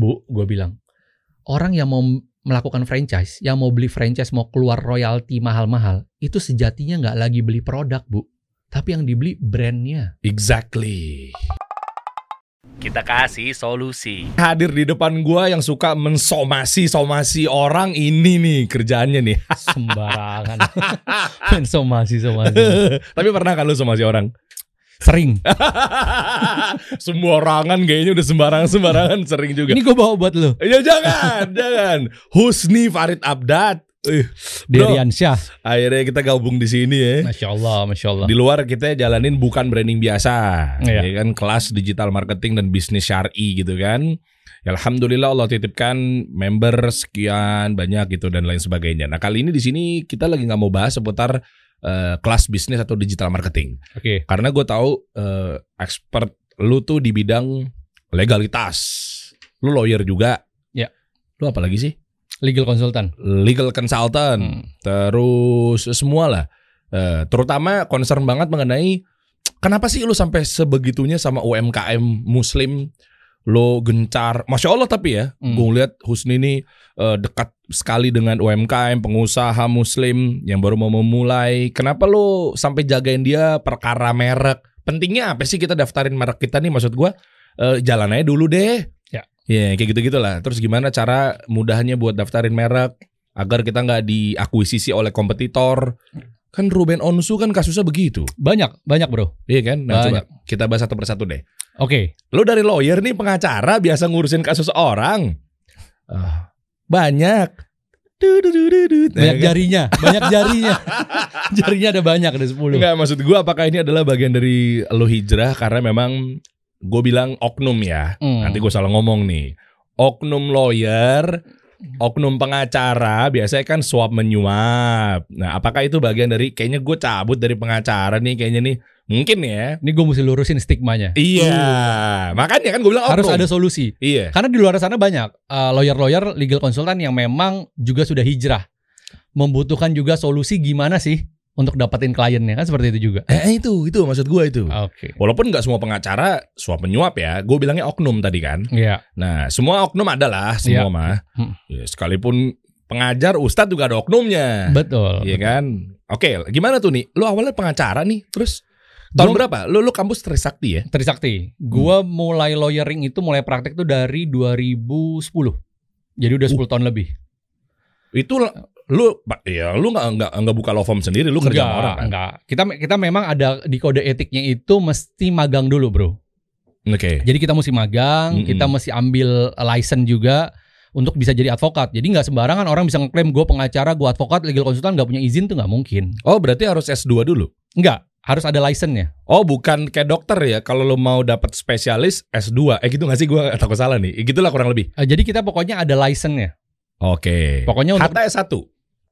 Bu, gue bilang, orang yang mau melakukan franchise, yang mau beli franchise, mau keluar royalti mahal-mahal, itu sejatinya nggak lagi beli produk, Bu. Tapi yang dibeli brandnya. Exactly. Kita kasih solusi. Hadir di depan gua yang suka mensomasi-somasi orang ini nih kerjaannya nih. Sembarangan. Main somasi, somasi. Tapi pernah kan lu somasi orang? Sering. Semua orangan kayaknya udah sembarangan-sembarangan sering juga. Ini gue bawa buat lo. Ya jangan, jangan. Husni Farid Abdad. Eh, bro, Deriansyah. akhirnya kita gabung di sini ya. Masya Allah, Masya Allah. Di luar kita jalanin bukan branding biasa, Iya. ya kan kelas digital marketing dan bisnis syari gitu kan. Ya, Alhamdulillah Allah titipkan member sekian banyak gitu dan lain sebagainya. Nah kali ini di sini kita lagi nggak mau bahas seputar eh, kelas bisnis atau digital marketing, Oke. karena gue tahu eh, expert lu tuh di bidang legalitas. Lu lawyer juga. Ya. Lu apa lagi sih? Legal consultant. Legal consultant Hmm. terus semua lah Eh, terutama concern banget mengenai kenapa sih lu sampai sebegitunya sama UMKM Muslim lo gencar, masya Allah tapi ya, Hmm. gue lihat Husni ini eh, dekat sekali dengan UMKM pengusaha Muslim yang baru mau memulai. Kenapa lo sampai jagain dia perkara merek? Pentingnya apa sih kita daftarin merek kita nih? Maksud gue eh, jalan aja dulu deh. Ya. Ya kayak gitu gitulah. Terus gimana cara mudahnya buat daftarin merek agar kita nggak diakuisisi oleh kompetitor? Kan Ruben Onsu kan kasusnya begitu, Banyak, banyak bro. iya kan? Nah Banyak. coba kita bahas satu persatu deh. Oke. Lu dari lawyer nih pengacara biasa ngurusin kasus orang. Ah, banyak. Du-du-du-du-du. Banyak Ya kan? jarinya, banyak jarinya. jarinya ada banyak, ada 10. Enggak maksud gua apakah ini adalah bagian dari lo hijrah karena memang gue bilang oknum ya. Hmm. Nanti gue salah ngomong nih. Oknum lawyer, oknum pengacara biasanya kan suap menyuap. Nah, apakah itu bagian dari kayaknya gue cabut dari pengacara nih kayaknya nih. Mungkin ya. Ini gue mesti lurusin stigmanya. Iya. Makanya kan gue bilang oknum. Harus ada solusi. Iya. Karena di luar sana banyak uh, lawyer-lawyer, legal consultant yang memang juga sudah hijrah. Membutuhkan juga solusi gimana sih untuk dapetin kliennya kan seperti itu juga. Eh itu, itu maksud gue itu. Oke. Walaupun nggak semua pengacara suap menyuap ya, gue bilangnya oknum tadi kan. Iya. Nah, semua oknum adalah semua Iya. mah. Hmm. Ya, sekalipun pengajar, ustadz juga ada oknumnya. Betul. Iya kan? Oke, gimana tuh nih? Lu awalnya pengacara nih, terus tahun Gua- berapa? Lu lu kampus Trisakti ya? Trisakti. Gua mulai lawyering itu mulai praktek tuh dari 2010. Jadi udah 10 tahun lebih. Itu lu ya lu nggak nggak nggak buka law firm sendiri, lu kerja enggak, sama orang kan? enggak. Kita kita memang ada di kode etiknya itu mesti magang dulu, Bro. Oke. Jadi kita mesti magang, Mm-mm. kita mesti ambil license juga untuk bisa jadi advokat. Jadi nggak sembarangan orang bisa ngeklaim gue pengacara, gue advokat, legal konsultan nggak punya izin tuh nggak mungkin. Oh, berarti harus S2 dulu. Nggak, harus ada license-nya. Oh, bukan kayak dokter ya. Kalau lu mau dapat spesialis S2. Eh gitu gak sih gua takut salah nih. Gitulah kurang lebih. Eh, jadi kita pokoknya ada license-nya. Oke. Pokoknya untuk Hatta S1.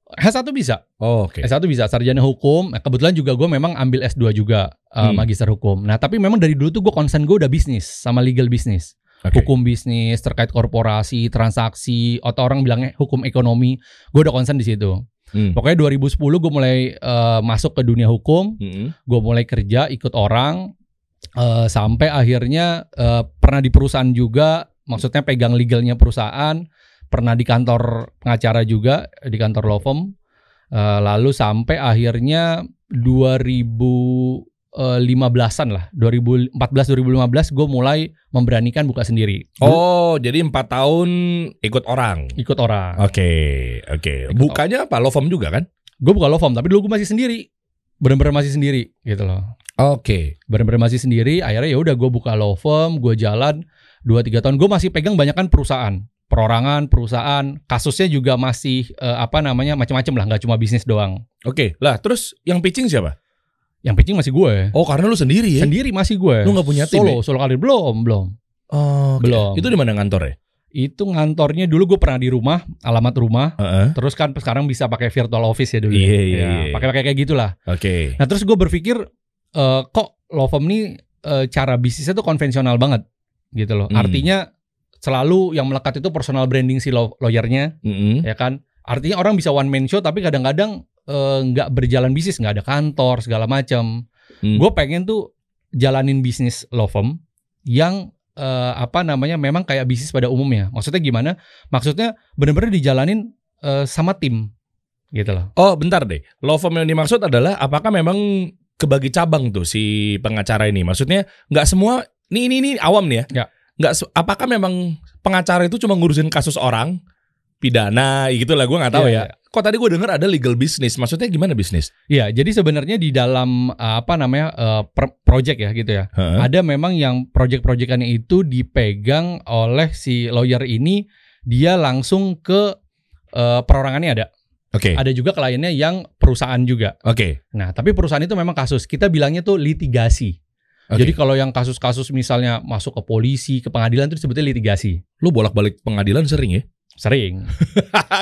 S1 bisa. Oh, Oke. S1 bisa sarjana hukum. Nah, kebetulan juga gue memang ambil S2 juga eh, Hmm. magister hukum. Nah, tapi memang dari dulu tuh gue concern gue udah bisnis sama legal bisnis. Oke. Hukum bisnis terkait korporasi, transaksi, atau orang bilangnya hukum ekonomi. Gue udah concern di situ. Hmm. Pokoknya 2010 gue mulai eh, masuk ke dunia hukum, Mm-mm. gue mulai kerja ikut orang eh, sampai akhirnya eh, pernah di perusahaan juga, maksudnya pegang legalnya perusahaan, pernah di kantor pengacara juga di kantor law firm, Eh, lalu sampai akhirnya 2015-an lah, 2014-2015 gue mulai memberanikan buka sendiri, Oh, jadi empat tahun ikut orang. ikut orang. Oke, oke. Ikut Bukanya apa? Law firm juga kan? Gue buka law firm, tapi dulu gue masih sendiri, bener-bener masih sendiri gitu loh. Oke. bener-bener masih sendiri akhirnya ya udah gue buka law firm gue jalan 2-3 tahun gue masih pegang banyak kan perusahaan perorangan perusahaan kasusnya juga masih eh, apa namanya macam-macam lah nggak cuma bisnis doang Oke. Lah, terus yang pitching siapa? Yang pitching masih gue Oh, karena lu sendiri ya? sendiri masih gue Lu nggak punya tim solo ya? solo karir belum belum Oh, oke. Belum. Itu di mana kantor ya? itu ngantornya dulu gue pernah di rumah alamat rumah Heeh. terus kan sekarang bisa pakai virtual office ya dulu Iya, ya. iya, Ya, iya. pakai-pakai kayak gitulah Oke. Nah terus gue berpikir eh, kok law firm ini eh, cara bisnisnya tuh konvensional banget gitu loh. Hmm. Artinya selalu yang melekat itu personal branding si law- lawyernya Mm-mm. ya kan. Artinya orang bisa one man show tapi kadang-kadang eh, nggak berjalan bisnis nggak ada kantor segala macam. Hmm. Gue pengen tuh jalanin bisnis law firm yang eh, apa namanya memang kayak bisnis pada umumnya. Maksudnya gimana? Maksudnya benar-benar dijalanin eh, sama tim gitu loh. Oh bentar deh, law firm yang dimaksud adalah apakah memang kebagi cabang tuh si pengacara ini? Maksudnya nggak semua, ini ini ini awam nih ya? Ya. Nggak, apakah memang pengacara itu cuma ngurusin kasus orang, pidana, gitu lah, gue nggak tahu Iya, ya. Kok tadi gue dengar ada legal business, maksudnya gimana bisnis? Iya, jadi sebenarnya di dalam eh, apa namanya per- project ya gitu ya. Heeh. Ada memang yang project-projectannya itu dipegang oleh si lawyer ini, dia langsung ke eh, perorangannya ada. Oke, Ada juga kliennya yang perusahaan juga. oke, Nah, tapi perusahaan itu memang kasus. Kita bilangnya tuh litigasi. oke. Jadi kalau yang kasus-kasus misalnya masuk ke polisi, ke pengadilan itu disebutnya litigasi. lu bolak-balik pengadilan sering ya? Sering.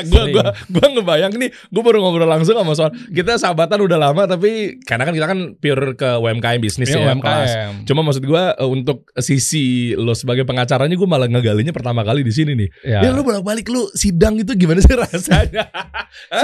gue gua gua ngebayang nih, gue baru ngobrol langsung sama soal kita sahabatan udah lama tapi karena kan kita kan pure ke UMKM bisnis ya, kelas. UMKM. Cuma maksud gue eh, untuk sisi lo sebagai pengacaranya gue malah ngegalinya pertama kali di sini nih. Ya. Ya, lu bolak-balik lu sidang itu gimana sih rasanya?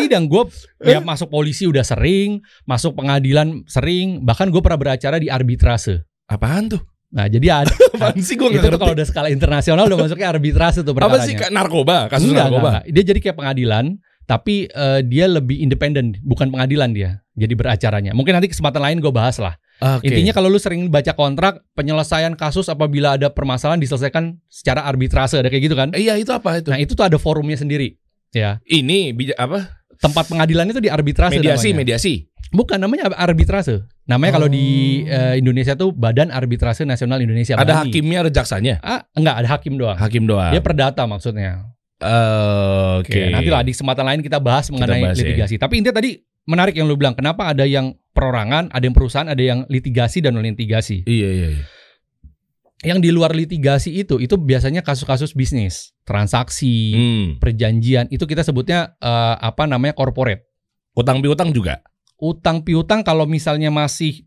Sidang gue ya masuk polisi udah sering, masuk pengadilan sering, bahkan gue pernah beracara di arbitrase. Apaan tuh? Nah, jadi ada Apaan sih gue itu kalau udah skala internasional udah masuknya arbitrase tuh Apa sih narkoba? Kasus Enggak, narkoba? enggak, enggak. Dia jadi kayak pengadilan, tapi eh, dia lebih independen, bukan pengadilan dia. Jadi beracaranya. Mungkin nanti kesempatan lain gue bahas lah. Oke. Intinya kalau lu sering baca kontrak, penyelesaian kasus apabila ada permasalahan diselesaikan secara arbitrase, ada kayak gitu kan? Iya itu apa itu? Nah, itu tuh ada forumnya sendiri. Ya, Ini apa? tempat pengadilan itu di arbitrase Mediasi, namanya. mediasi. Bukan namanya arbitrase. Namanya kalau di Oh. eh, Indonesia tuh Badan Arbitrase Nasional Indonesia. Ada BANI. hakimnya, ada jaksanya. Ah, enggak, ada hakim doang. Hakim doang. Dia perdata maksudnya. Eh, Oke. Oke, nanti lah di kesempatan lain kita bahas mengenai bahas ya. litigasi. Tapi intinya tadi menarik yang lu bilang, kenapa ada yang perorangan, ada yang perusahaan, ada yang litigasi dan non litigasi. Iya iya. iya. Yang di luar litigasi itu itu biasanya kasus-kasus bisnis, transaksi, Hmm. perjanjian, itu kita sebutnya eh, apa namanya corporate. Utang piutang juga. Utang piutang kalau misalnya masih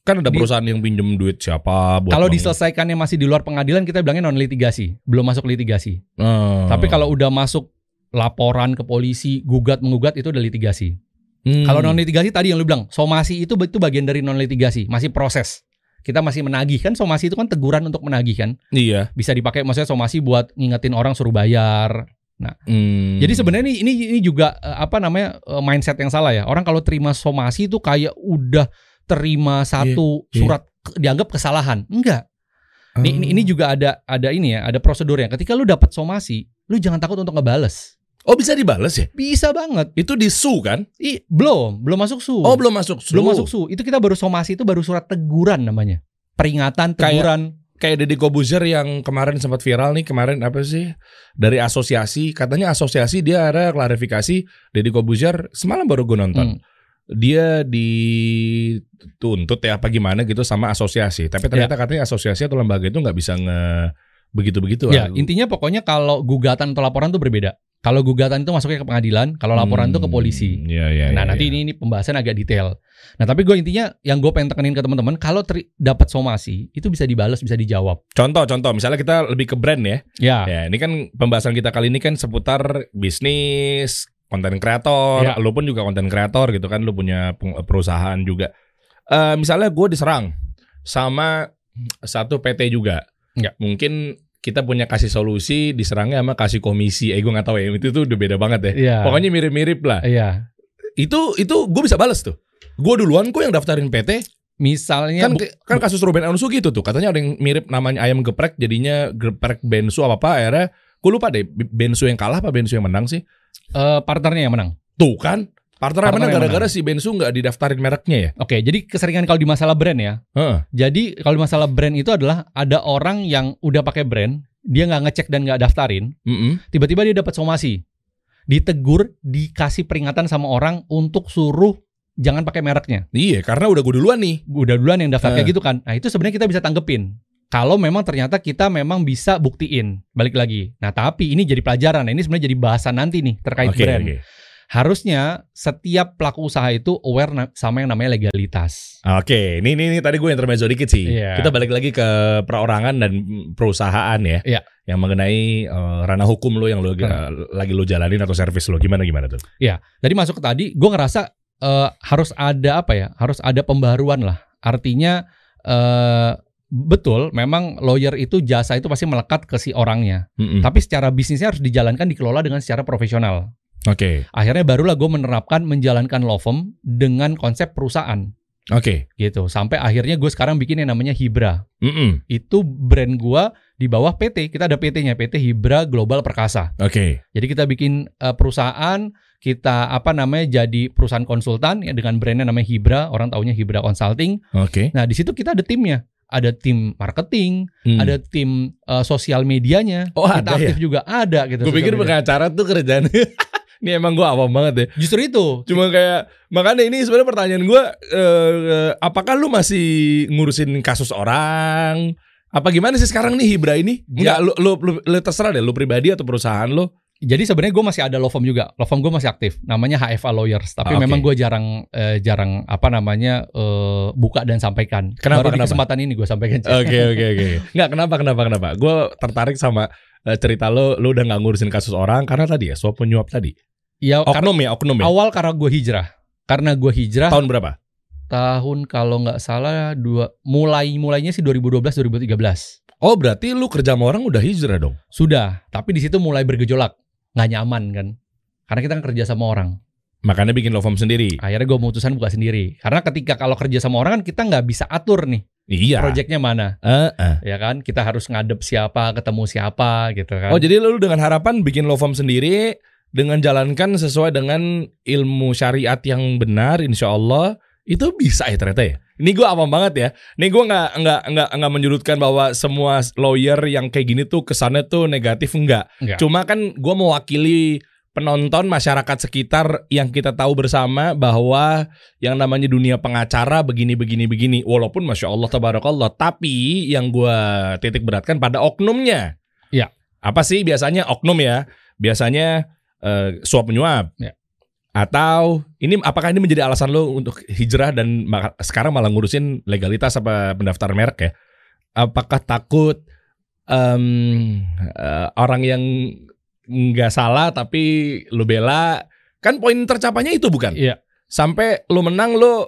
Kan ada Di- perusahaan yang pinjem duit siapa buat kalau bangun. diselesaikannya masih di luar pengadilan kita bilangnya non litigasi, belum masuk litigasi. Oh. Tapi kalau udah masuk laporan ke polisi, gugat mengugat itu udah litigasi. Hmm. Kalau non litigasi tadi yang lu bilang, somasi itu itu bagian dari non litigasi, masih proses. Kita masih menagih kan somasi itu kan teguran untuk menagih kan. iya. Bisa dipakai maksudnya somasi buat ngingetin orang suruh bayar. Hmm. Jadi sebenarnya ini ini ini juga eh, apa namanya eh, mindset yang salah ya. Orang kalau terima somasi itu kayak udah terima satu iya. surat dianggap kesalahan. Enggak. Ini, ini, ini juga ada ada ini ya, ada prosedurnya. Ketika lu dapat somasi, lu jangan takut untuk ngebales. Oh bisa dibales ya? Bisa banget. Itu di su kan? Ih, belum, belum masuk su. Oh belum masuk su. belum masuk su. Itu kita baru somasi itu baru surat teguran namanya. Peringatan, teguran. Kayak Deddy Kobuzer yang kemarin sempat viral nih kemarin apa sih dari asosiasi katanya asosiasi dia ada klarifikasi Deddy Kobuzer semalam baru gue nonton Hmm. dia dituntut ya apa gimana gitu sama asosiasi tapi ternyata Ya. katanya asosiasi atau lembaga itu nggak bisa nge begitu begitu Ya, intinya pokoknya kalau gugatan atau laporan tuh berbeda. Kalau gugatan itu masuknya ke pengadilan, kalau laporan itu ke polisi. Iya iya. nah, iya, nanti iya. ini ini pembahasan agak detail. Nah, tapi gue intinya yang gue pengen tekenin ke teman-teman, kalau teri- dapat somasi itu bisa dibalas, bisa dijawab. contoh contoh misalnya kita lebih ke brand ya. Ya, Ya, ini kan pembahasan kita kali ini kan seputar bisnis, konten kreator. Ya. Lu pun juga konten kreator gitu kan, lu punya peng- perusahaan juga. Eh misalnya gue diserang sama satu PT juga. Ya. Mungkin kita punya kasih solusi, diserangnya sama kasih komisi. Eh gue nggak tahu ya, itu tuh udah beda banget ya. Iya. Pokoknya mirip-mirip lah. Iya. Itu itu gue bisa balas tuh. Gue duluan kok yang daftarin PT. Misalnya Kan kan kasus Ruben Anusu gitu tuh. Katanya ada yang mirip namanya ayam geprek jadinya geprek bensu apa apa akhirnya gue lupa deh bensu yang kalah apa bensu yang menang sih. eh, partnernya yang menang. Tuh kan partner mana gara-gara si bensu nggak didaftarin mereknya ya. Oke, jadi keseringan kalau di masalah brand ya. Heeh. Jadi kalau di masalah brand itu adalah ada orang yang udah pakai brand, dia nggak ngecek dan nggak daftarin, Mm-mm. tiba-tiba dia dapat somasi, ditegur, dikasih peringatan sama orang untuk suruh jangan pakai mereknya. Iya karena udah gue duluan nih. Udah duluan yang daftar Eh. kayak gitu kan. Nah itu sebenarnya kita bisa tanggepin. Kalau memang ternyata kita memang bisa buktiin balik lagi. Nah tapi ini jadi pelajaran. Nah, ini sebenarnya jadi bahasan nanti nih terkait Oke brand. oke. Harusnya setiap pelaku usaha itu aware na- sama yang namanya legalitas. Oke, ini, ini ini tadi gue intermezzo dikit sih. Iya. Kita balik lagi ke perorangan dan perusahaan ya. Iya. Yang mengenai eh, ranah hukum lo yang lo Hmm. lagi lo jalanin atau servis lo gimana gimana tuh? Jadi masuk ke tadi, gue ngerasa eh, harus ada apa ya? Harus ada pembaruan lah. Artinya eh, Betul, memang lawyer itu jasa itu pasti melekat ke si orangnya. Mm-mm. Tapi secara bisnisnya harus dijalankan dikelola dengan secara profesional. Oke, Akhirnya barulah gue menerapkan menjalankan law firm dengan konsep perusahaan oke. gitu. Sampai akhirnya gue sekarang bikin yang namanya Hibra. Mm-mm. Itu brand gua di bawah PT. Kita ada PT-nya, PT Hibra Global Perkasa. Oke. Jadi kita bikin eh, perusahaan, kita apa namanya jadi perusahaan konsultan ya dengan brandnya namanya Hibra, orang taunya Hibra Consulting. Oke. Nah, di situ kita ada timnya. Ada tim marketing, Hmm. ada tim eh, sosial medianya. Oh, kita ada aktif juga ada gitu. Gue pikir media. pengacara tuh kerjaan. Ini emang gue awam banget ya. Justru itu. Cuma kayak makanya ini sebenarnya pertanyaan gue, eh, apakah lu masih ngurusin kasus orang? Apa gimana sih sekarang nih Hibra ini? Enggak, lu, lu, lu, lu terserah deh, lu pribadi atau perusahaan lu. Jadi sebenarnya gue masih ada law firm juga. Law firm gue masih aktif. Namanya HFA Lawyers. Tapi Ah, oke. memang gue jarang eh, jarang apa namanya eh, buka dan sampaikan. Kenapa, Baru di kenapa? kesempatan ini gue sampaikan. Oke oke oke. Enggak kenapa kenapa kenapa? Gue tertarik sama eh, cerita lo, lu udah nggak ngurusin kasus orang karena tadi ya suap penyuap tadi. Ya, Oknum ya, oknum ya. awal karena gue hijrah. Karena gue hijrah Tahun berapa? tahun kalau nggak salah dua mulai mulainya sih 2012 2013. Oh berarti lu kerja sama orang udah hijrah dong. Sudah, tapi di situ mulai bergejolak, nggak nyaman kan. Karena kita kan kerja sama orang. Makanya bikin law firm sendiri. Akhirnya gue memutuskan buka sendiri. Karena ketika kalau kerja sama orang kan kita nggak bisa atur nih Iya. proyeknya mana. Eh, eh. ya kan kita harus ngadep siapa ketemu siapa gitu kan Oh jadi lu dengan harapan bikin law firm sendiri dengan jalankan sesuai dengan ilmu syariat yang benar, insya Allah itu bisa ya ternyata ya. Ini gue awam banget ya. Ini gue nggak nggak nggak nggak menyudutkan bahwa semua lawyer yang kayak gini tuh kesannya tuh negatif enggak. Enggak. Cuma kan gue mewakili penonton masyarakat sekitar yang kita tahu bersama bahwa yang namanya dunia pengacara begini begini begini. Walaupun masya Allah tabarakallah, tapi yang gue titik beratkan pada oknumnya. Iya. Apa sih biasanya oknum ya? Biasanya eh, suap menyuap. Ya. Atau ini apakah ini menjadi alasan lo untuk hijrah dan sekarang malah ngurusin legalitas apa pendaftaran merek ya? Apakah takut em, eh, orang yang nggak salah tapi lu bela kan poin tercapainya itu bukan? Iya. Sampai lu menang lu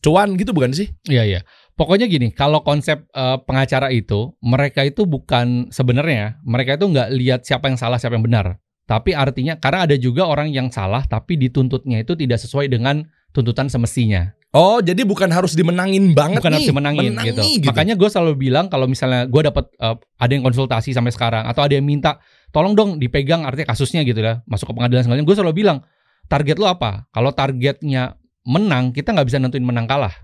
cuan gitu bukan sih? iya iya pokoknya gini kalau konsep eh, pengacara itu mereka itu bukan sebenarnya mereka itu nggak lihat siapa yang salah siapa yang benar tapi artinya karena ada juga orang yang salah tapi dituntutnya itu tidak sesuai dengan tuntutan semestinya Oh, jadi bukan harus dimenangin banget bukan nih. harus dimenangin Menangi gitu. Makanya gue selalu bilang kalau misalnya gue dapat eh, ada yang konsultasi sampai sekarang atau ada yang minta tolong dong dipegang artinya kasusnya gitu ya masuk ke pengadilan segala gue selalu bilang target lo apa? Kalau targetnya menang kita nggak bisa nentuin menang kalah.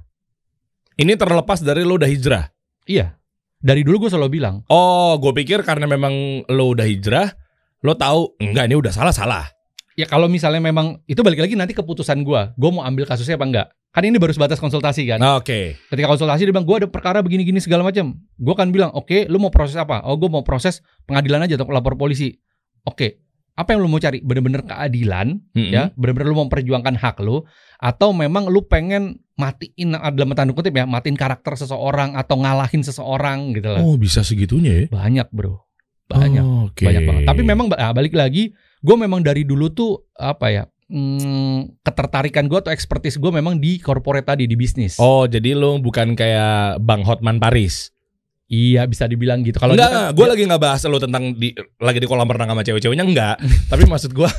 Ini terlepas dari lu udah hijrah. Iya. Dari dulu gue selalu bilang Oh, gue pikir karena memang lo udah hijrah, lo tahu enggak ini udah salah salah. ya kalau misalnya memang itu balik lagi nanti keputusan gue. Gue mau ambil kasusnya apa enggak? Kan ini baru sebatas konsultasi kan. Nah, Oke. Ketika konsultasi dia bilang gue ada perkara begini-gini segala macam. Gue kan bilang oke lu mau proses apa? Oh gue mau proses pengadilan aja atau lapor polisi. Oke. Apa yang lu mau cari? Bener-bener keadilan Mm-mm. ya benar-benar lu memperjuangkan hak lu atau memang lu pengen matiin dalam tanda kutip ya matiin karakter seseorang atau ngalahin seseorang gitu loh Oh, bisa segitunya ya? banyak bro banyak Oh, Oke. banyak banget tapi memang ah, balik lagi gue memang dari dulu tuh apa ya hmm, ketertarikan gue atau expertise gue memang di corporate tadi di bisnis Oh, jadi lo bukan kayak Bang Hotman Paris. iya bisa dibilang gitu Kalau enggak, gue lagi nggak bahas lo tentang di lagi di kolam renang sama cewek-ceweknya enggak. Tapi maksud gue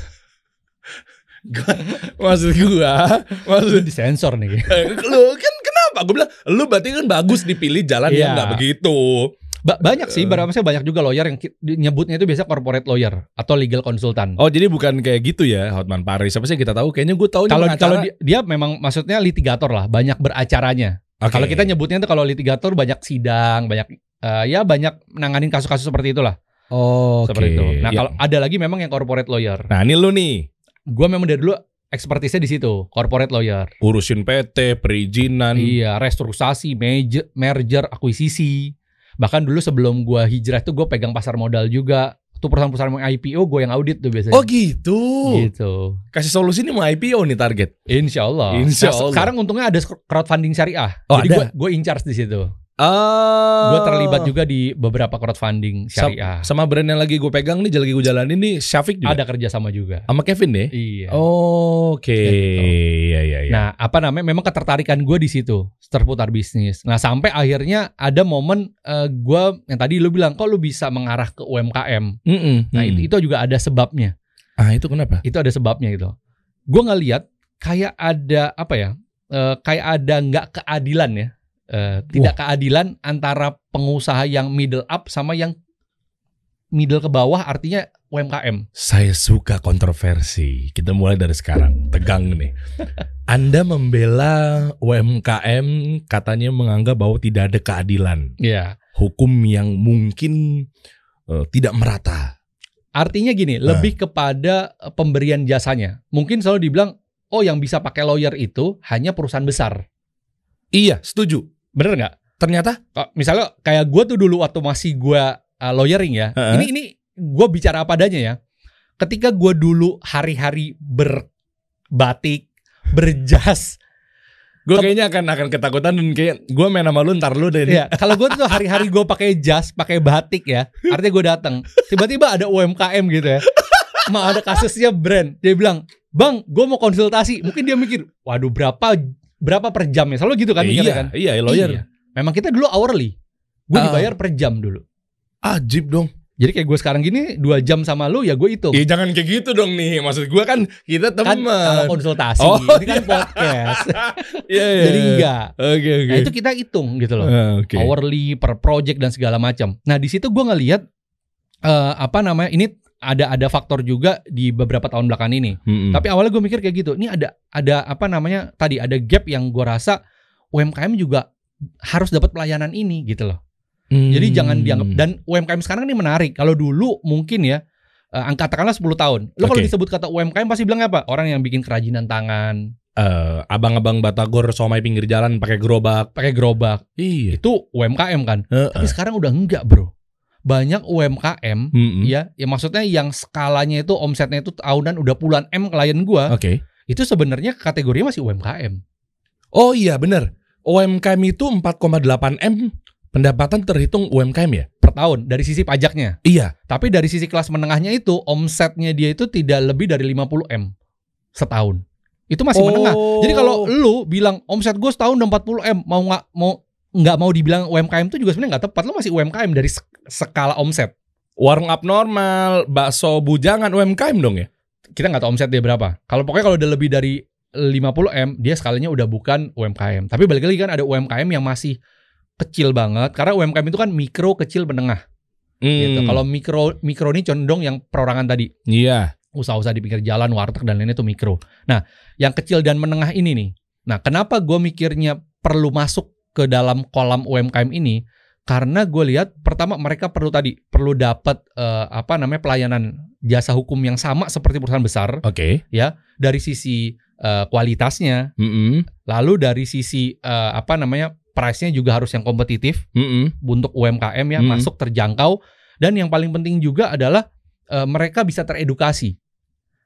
Gua- maksud gue maksud itu disensor nih Eh, lu kan kenapa? Gue bilang lu berarti kan bagus dipilih jalan Iya. yang nggak begitu. Ba- banyak sih berapa sih banyak juga lawyer yang nyebutnya itu biasa corporate lawyer atau legal consultant. Oh jadi bukan kayak gitu ya Hotman Paris. Apa sih kita tahu? Kayaknya gue tahu kalau kalau dia, dia memang maksudnya litigator lah banyak beracaranya. Kalau kita nyebutnya itu kalau litigator banyak sidang banyak eh, ya banyak menanganin kasus-kasus seperti itulah. Oh, seperti itu. Nah Ya. kalau ada lagi memang yang corporate lawyer. Nah ini lu nih. Gue memang dari dulu expertise-nya di situ corporate lawyer. Urusin PT, perizinan. iya restrukturisasi merger, merger akuisisi bahkan dulu sebelum gue hijrah tuh gue pegang pasar modal juga tuh perusahaan-perusahaan yang IPO gue yang audit tuh biasanya Oh gitu. gitu Kasih solusi nih mau IPO nih target. Insya Allah. Insya Nah. Sekarang untungnya ada crowdfunding syariah. Oh, Jadi ada? gue gue in charge di situ. Ah. Gue terlibat juga di beberapa crowdfunding syariah. sama brand yang lagi gue pegang nih, lagi gue jalanin nih, Syafiq juga. Ada kerjasama juga. Sama Kevin deh. Iya. Oke, Gitu. iya iya iya. Nah, apa namanya? Memang ketertarikan gue di situ terputar bisnis. Nah, sampai akhirnya ada momen eh, gue yang tadi lu bilang, kok lu bisa mengarah ke UMKM. Mm-mm, Nah, mm. itu, itu juga ada sebabnya. ah itu kenapa? Itu ada sebabnya gitu. Gue ngeliat kayak ada apa ya? eh, kayak ada nggak keadilan ya. Eh, tidak keadilan antara pengusaha yang middle up sama yang middle ke bawah artinya UMKM. Saya suka kontroversi. Kita mulai dari sekarang. Tegang nih. Anda membela UMKM katanya menganggap bahwa tidak ada keadilan. Iya. Hukum yang mungkin eh, tidak merata. Artinya gini, Nah. lebih kepada eh, pemberian jasanya. Mungkin selalu dibilang, oh yang bisa pakai lawyer itu hanya perusahaan besar. Iya, setuju. Bener nggak? Ternyata Kok Misalnya kayak gue tuh dulu waktu masih gue uh, lawyering ya. Heeh. Ini ini gue bicara apa adanya ya. Ketika gue dulu hari-hari berbatik, berjas. gue kayaknya akan akan ketakutan dan kayak gue main sama lu ntar lu deh. nih. ya, kalau gue tuh hari-hari gue pakai jas, pakai batik ya. Artinya gue datang. Tiba-tiba ada UMKM gitu ya. Ma ada kasusnya brand. Dia bilang, "Bang, gue mau konsultasi." Mungkin dia mikir, "Waduh, berapa berapa per jam ya?" Selalu gitu kan iya, kan. iya, lawyer. Iya. Memang kita dulu hourly. Gue Ah. dibayar per jam dulu. Ajib dong. Jadi kayak gue sekarang gini dua jam sama lu ya gue hitung. Iya jangan kayak gitu dong nih. Maksud gue kan kita kan teman. kalau konsultasi, Oh, ini kan podcast. Iya, iya. Jadi iya. enggak. Oke, oke. Nah itu kita hitung gitu loh. Ah, Oke. Hourly per project dan segala macam. Nah di situ gue ngelihat eh, apa namanya ini ada ada faktor juga di beberapa tahun belakangan ini. Mm-mm. Tapi awalnya gue mikir kayak gitu. Ini ada ada apa namanya tadi ada gap yang gue rasa UMKM juga harus dapat pelayanan ini gitu loh. Hmm. Jadi jangan dianggap dan UMKM sekarang ini menarik. Kalau dulu mungkin ya eh, angka katakanlah 10 tahun. Lo kalau Oke. disebut kata UMKM pasti bilang apa? Orang yang bikin kerajinan tangan, Eh, abang-abang Batagor somai pinggir jalan pakai gerobak. pakai gerobak. Iya. Itu UMKM kan. Heeh. Tapi sekarang udah enggak, Bro. Banyak UMKM Mm-mm. ya, ya maksudnya yang skalanya itu omsetnya itu tahunan udah puluhan M klien gua, Oke. itu sebenarnya kategorinya masih UMKM. Oh iya benar. UMKM itu 4,8 M pendapatan terhitung UMKM ya? per tahun dari sisi pajaknya. Iya. Tapi dari sisi kelas menengahnya itu omsetnya dia itu tidak lebih dari 50 M setahun. Itu masih Oh. menengah. Jadi kalau lu bilang omset gue setahun udah 40 M, mau nggak mau nggak mau dibilang UMKM itu juga sebenarnya nggak tepat. Lu masih UMKM dari sk- skala omset. warung abnormal, bakso bujangan UMKM dong ya? Kita nggak tahu omset dia berapa. Kalau pokoknya kalau udah lebih dari 50 M, dia skalanya udah bukan UMKM. Tapi balik lagi kan ada UMKM yang masih kecil banget karena UMKM itu kan mikro, kecil, menengah gitu. Hmm. Kalau mikro mikro ini condong yang perorangan tadi. iya. usaha-usaha di pinggir jalan, warteg dan lainnya itu mikro. Nah, yang kecil dan menengah ini nih. Nah, kenapa gue mikirnya perlu masuk ke dalam kolam UMKM ini? Karena gue lihat pertama mereka perlu tadi perlu dapat eh, apa namanya pelayanan jasa hukum yang sama seperti perusahaan besar Oke. dari sisi eh, kualitasnya, Mm-mm. lalu dari sisi eh, apa namanya price-nya juga harus yang kompetitif Mm-mm. untuk UMKM ya Hmm. masuk terjangkau dan yang paling penting juga adalah eh, mereka bisa teredukasi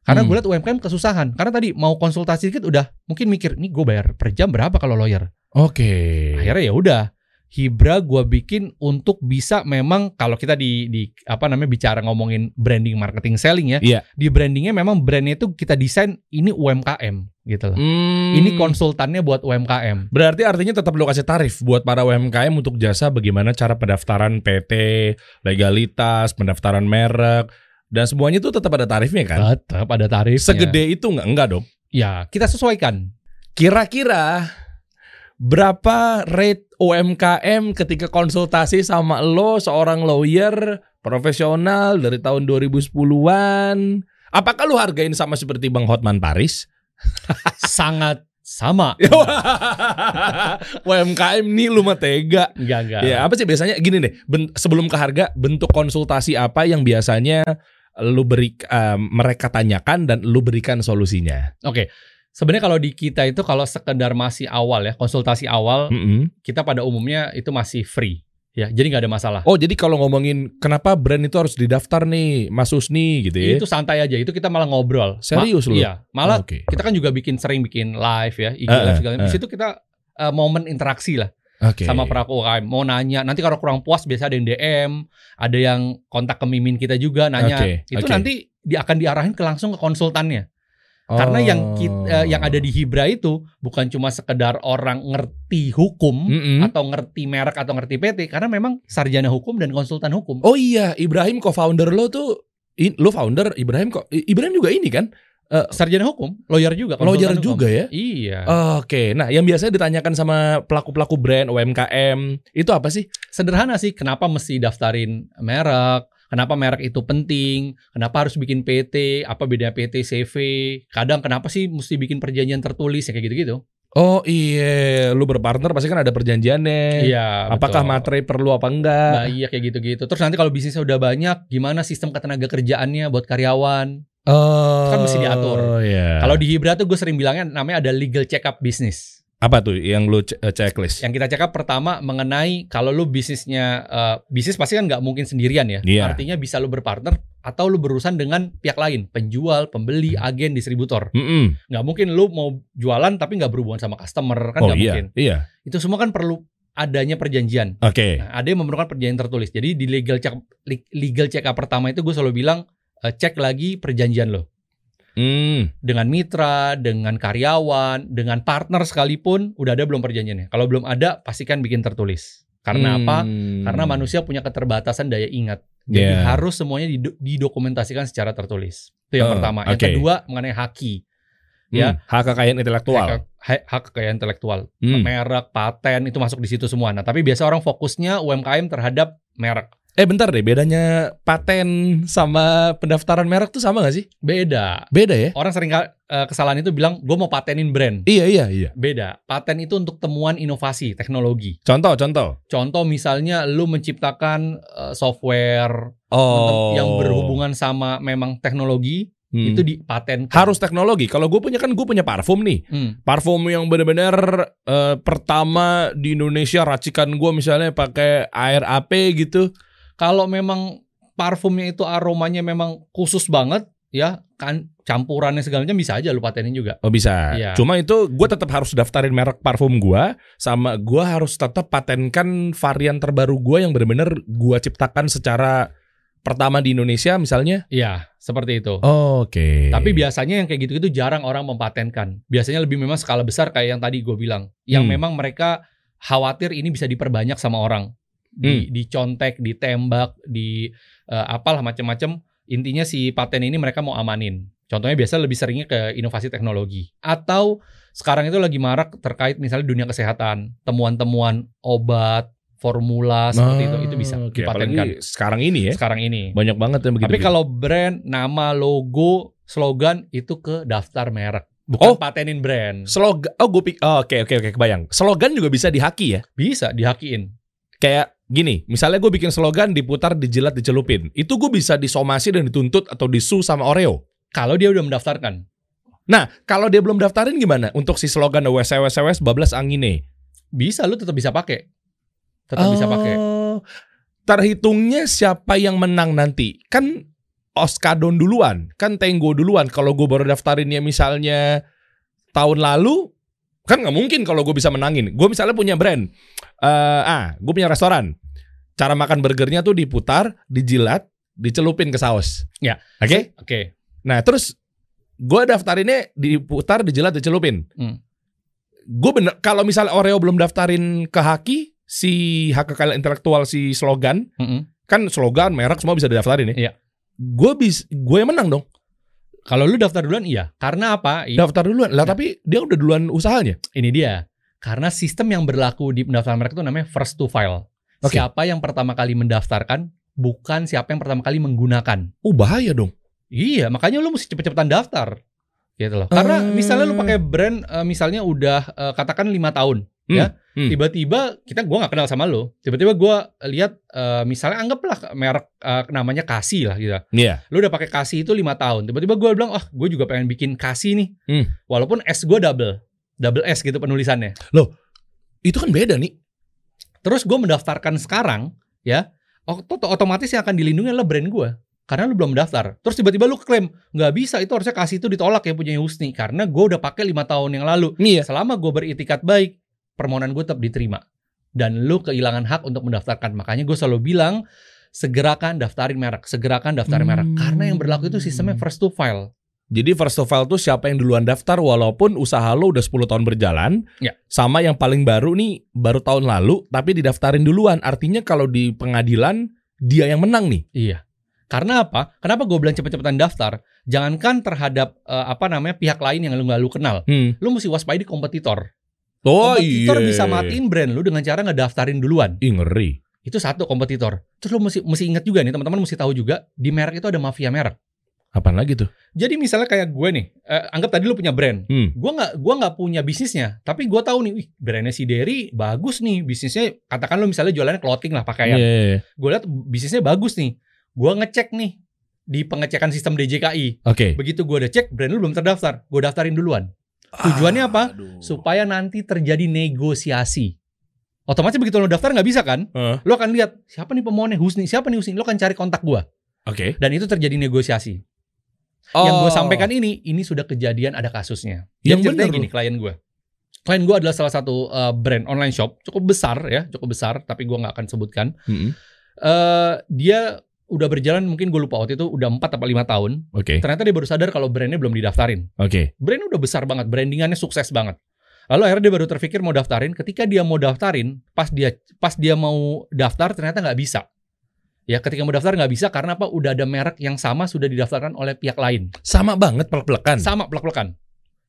karena Hmm. gue lihat UMKM kesusahan karena tadi mau konsultasi dikit udah mungkin mikir nih gue bayar per jam berapa kalau lawyer Oke. akhirnya ya udah Hibra gue bikin untuk bisa memang kalau kita di di apa namanya bicara ngomongin branding marketing selling ya Iya. di brandingnya memang brandnya itu kita desain ini UMKM gitu loh Hmm. ini konsultannya buat UMKM Berarti artinya tetap lo kasih tarif buat para UMKM untuk jasa bagaimana cara pendaftaran PT, legalitas, pendaftaran merek, dan semuanya itu tetap ada tarifnya kan? tetap ada tarifnya Segede itu nggak? Enggak dong. ya kita sesuaikan Kira-kira berapa rate UMKM ketika konsultasi sama lo seorang lawyer profesional dari tahun 2010-an? Apakah lo hargain sama seperti Bang Hotman Paris? sangat sama UMKM nih lu mah tega. enggak enggak Ya apa sih biasanya gini deh ben- sebelum ke harga bentuk konsultasi apa yang biasanya lu beri eh, mereka tanyakan dan lu berikan solusinya. Oke. Sebenarnya kalau di kita itu kalau sekedar masih awal ya, konsultasi awal, Mm-mm. kita pada umumnya itu masih free. Ya, jadi nggak ada masalah. Oh jadi kalau ngomongin kenapa brand itu harus didaftar nih Mas Usni gitu ya? Itu santai aja, itu kita malah ngobrol. Serius Ma- lu? Iya, malah Oke. kita kan juga bikin sering bikin live ya, IG Eh, live eh, segala. Di eh. situ kita eh, momen interaksi lah. Oke. sama pelaku UKM. Mau nanya, nanti kalau kurang puas biasa ada yang DM, ada yang kontak ke mimin kita juga nanya. Oke, Itu oke. nanti di, akan diarahin ke langsung ke konsultannya. Karena yang kit- eh, yang ada di Hibra itu bukan cuma sekedar orang ngerti hukum Mm-mm. atau ngerti merek atau ngerti PT, karena memang sarjana hukum dan konsultan hukum. Oh iya, Ibrahim co-founder lo tuh, lo founder Ibrahim kok. Ibrahim juga ini kan, Sarjana hukum, lawyer juga, lawyer hukum. juga ya. Iya. Oke, nah yang biasanya ditanyakan sama pelaku-pelaku brand UMKM itu apa sih? Sederhana sih, kenapa mesti daftarin merek? Kenapa merek itu penting? Kenapa harus bikin PT? Apa bedanya PT, CV? Kadang kenapa sih mesti bikin perjanjian tertulis ya kayak gitu-gitu? Oh iya, lu berpartner pasti kan ada perjanjiannya. Iya. Apakah betul. materai perlu apa enggak? Nah, iya kayak gitu-gitu. Terus nanti kalau bisnisnya udah banyak, gimana sistem ketenaga kerjaannya buat karyawan? Oh, Kan mesti diatur. Oh iya. Kalau di Hibra tuh gue sering bilangnya namanya ada legal check up bisnis. Apa tuh yang lu eh, checklist? Yang kita up pertama mengenai kalau lu bisnisnya eh, bisnis pasti kan nggak mungkin sendirian ya. Iya. Artinya bisa lu berpartner atau lu berurusan dengan pihak lain, penjual, pembeli, agen, distributor. Nggak mungkin lu mau jualan tapi nggak berhubungan sama customer kan Oh nggak iya, mungkin. iya. Itu semua kan perlu adanya perjanjian. Oke. Nah, ada yang memerlukan perjanjian tertulis. Jadi di legal check legal check up pertama itu gue selalu bilang eh, cek lagi perjanjian lo Hmm. dengan mitra, dengan karyawan, dengan partner sekalipun udah ada belum perjanjiannya. Kalau belum ada pastikan bikin tertulis. Karena apa? Hmm. Karena manusia punya keterbatasan daya ingat. Jadi Yeah. harus semuanya dido- didokumentasikan secara tertulis. Itu yang Oh, pertama. Yang oke. kedua mengenai haki. Hmm, ya. hak kekayaan intelektual. Hak, hak, hak kekayaan intelektual. Hmm. Merek, paten itu masuk di situ semua. Nah, tapi biasa orang fokusnya UMKM terhadap merek. Eh bentar deh, bedanya paten sama pendaftaran merek tuh sama gak sih? Beda. Beda ya? Orang sering eh, kesalahan itu bilang gue mau patenin brand. Iya iya iya. Beda. Paten itu untuk temuan inovasi teknologi. Contoh contoh. Contoh misalnya lu menciptakan eh, software Oh. yang berhubungan sama memang teknologi Hmm. itu dipatenkan. harus teknologi. Kalau gue punya kan gue punya parfum nih. Hmm. Parfum yang benar-benar eh, pertama di Indonesia racikan gue misalnya pakai air AP gitu. Kalau memang parfumnya itu aromanya memang khusus banget ya kan campurannya segala macam bisa aja lu patenin juga. Oh bisa. Iya. Cuma itu gue tetap harus daftarin merek parfum gue sama gue harus tetap patenkan varian terbaru gue yang benar-benar gue ciptakan secara pertama di Indonesia misalnya. Iya, seperti itu. Oke. Tapi biasanya yang kayak gitu-gitu jarang orang mempatenkan. Biasanya lebih memang skala besar kayak yang tadi gue bilang. Yang Hmm. memang mereka khawatir ini bisa diperbanyak sama orang. Di, Hmm. Dicontek, ditembak, di eh, apalah macam-macam. Intinya si paten ini mereka mau amanin. Contohnya biasa lebih seringnya ke inovasi teknologi. Atau sekarang itu lagi marak terkait misalnya dunia kesehatan. Temuan-temuan obat, formula seperti itu. Itu bisa Ah, Oke, dipatenkan. sekarang ini ya. Sekarang ini. Banyak banget yang begitu. Tapi kalau brand, nama, logo, slogan itu ke daftar merek. Bukan Oh. patenin brand. slogan oh gue pik oh, oke oke oke kebayang. Slogan juga bisa dihaki ya. Bisa dihakiin. Kayak gini, misalnya gue bikin slogan diputar, dijilat, dicelupin. Itu gue bisa disomasi dan dituntut atau disu sama Oreo. Kalau dia udah mendaftarkan. Nah, kalau dia belum daftarin gimana? Untuk si slogan WSWSWS bablas angine. Bisa lu tetap bisa pakai. Tetap bisa pakai. Oh, Terhitungnya siapa yang menang nanti? Kan Oskadon duluan, kan Tenggo duluan. Kalau gue baru daftarinnya misalnya tahun lalu, kan nggak mungkin kalau gue bisa menangin. Gue misalnya punya brand, Eh ah, gue punya restoran. Cara makan burgernya tuh diputar, dijilat, dicelupin ke saus. Ya. Oke. Oke. Nah terus gue daftarinnya diputar, dijilat, dicelupin. Hmm. Gue bener kalau misalnya Oreo belum daftarin ke Haki si hak kekayaan intelektual si slogan Mm-mm. kan slogan merek semua bisa didaftarin ya. Iya. Gue bis gue yang menang dong. Kalau lu daftar duluan iya. Karena apa? Daftar duluan. Lah tapi dia udah duluan usahanya. Ini dia. Karena sistem yang berlaku di pendaftaran merek itu namanya first to file. Oke. Siapa yang pertama kali mendaftarkan, bukan siapa yang pertama kali menggunakan. Oh bahaya dong. Iya, makanya lu mesti cepet-cepetan daftar. Gitu loh. Karena Eh. misalnya lu pakai brand eh, misalnya udah eh, katakan lima tahun, Hmm, ya. hmm. Tiba-tiba kita gua nggak kenal sama lu. Tiba-tiba gua lihat eh, misalnya anggaplah merek namanya Kasih lah gitu. Iya. Lu udah pakai Kasih itu lima tahun. Tiba-tiba gua bilang, "Ah, gue juga pengen bikin Kasih nih." Hmm. Walaupun S gua double. Double S gitu penulisannya. Itu kan beda nih. Terus gua mendaftarkan sekarang, ya. ot- Otomatis yang akan dilindungi adalah brand gua. Karena lu belum mendaftar. Terus tiba-tiba lu klaim, nggak bisa itu harusnya kasih itu ditolak yang punya Husni. Karena gue udah pakai lima tahun yang lalu. Iya. Selama gue beritikat baik, permohonan gue tetap diterima. dan lu kehilangan hak untuk mendaftarkan. Makanya gue selalu bilang segerakan daftarin merek, segerakan daftarin merek. Hmm. Karena yang berlaku itu sistemnya first to file. Jadi first of all tuh siapa yang duluan daftar walaupun usaha lo udah 10 tahun berjalan. Ya. Sama yang paling baru nih baru tahun lalu tapi didaftarin duluan. Artinya kalau di pengadilan dia yang menang nih. Iya. Karena apa? Kenapa gue bilang cepet-cepetan daftar? Jangankan terhadap eh, apa namanya pihak lain yang lu nggak lu kenal. Hmm. Lu mesti waspadi kompetitor. Oh kompetitor iya. bisa matiin brand lu dengan cara ngedaftarin duluan. Ih ngeri. Itu satu kompetitor. Terus lu mesti mesti ingat juga nih teman-teman mesti tahu juga di merek itu ada mafia merek. Apaan lagi tuh? Jadi misalnya kayak gue nih, eh, anggap tadi lu punya brand. Hmm. Gue nggak gua nggak punya bisnisnya, tapi gue tahu nih, wih brandnya si Derry bagus nih bisnisnya. Katakan lu misalnya jualannya clothing lah pakaian. Iya, iya, iya. Gue lihat bisnisnya bagus nih. Gue ngecek nih di pengecekan sistem DJKI. Oke. Begitu gue udah cek brand lu belum terdaftar, gue daftarin duluan. Tujuannya apa? Aduh. Supaya nanti terjadi negosiasi. Otomatis begitu lo daftar nggak bisa kan? Heeh. Lo akan lihat siapa nih pemohonnya Husni, siapa nih Husni. Lo akan cari kontak gue Oke. dan itu terjadi negosiasi. Oh. Yang gue sampaikan ini, ini sudah kejadian ada kasusnya. Yang bener gini, klien gue. Klien gue adalah salah satu uh, brand online shop cukup besar ya, cukup besar, tapi gue nggak akan sebutkan. Mm-mm. Eh dia udah berjalan mungkin gue lupa waktu itu udah 4 atau 5 tahun. Oke. Ternyata dia baru sadar kalau brandnya belum didaftarin. Oke. Brand udah besar banget, brandingannya sukses banget. Lalu akhirnya dia baru terpikir mau daftarin. Ketika dia mau daftarin, pas dia pas dia mau daftar ternyata nggak bisa. Ya, ketika mau daftar nggak bisa karena apa? Udah ada merek yang sama sudah didaftarkan oleh pihak lain. Sama banget pelek-pelekan. Sama plek-plekan.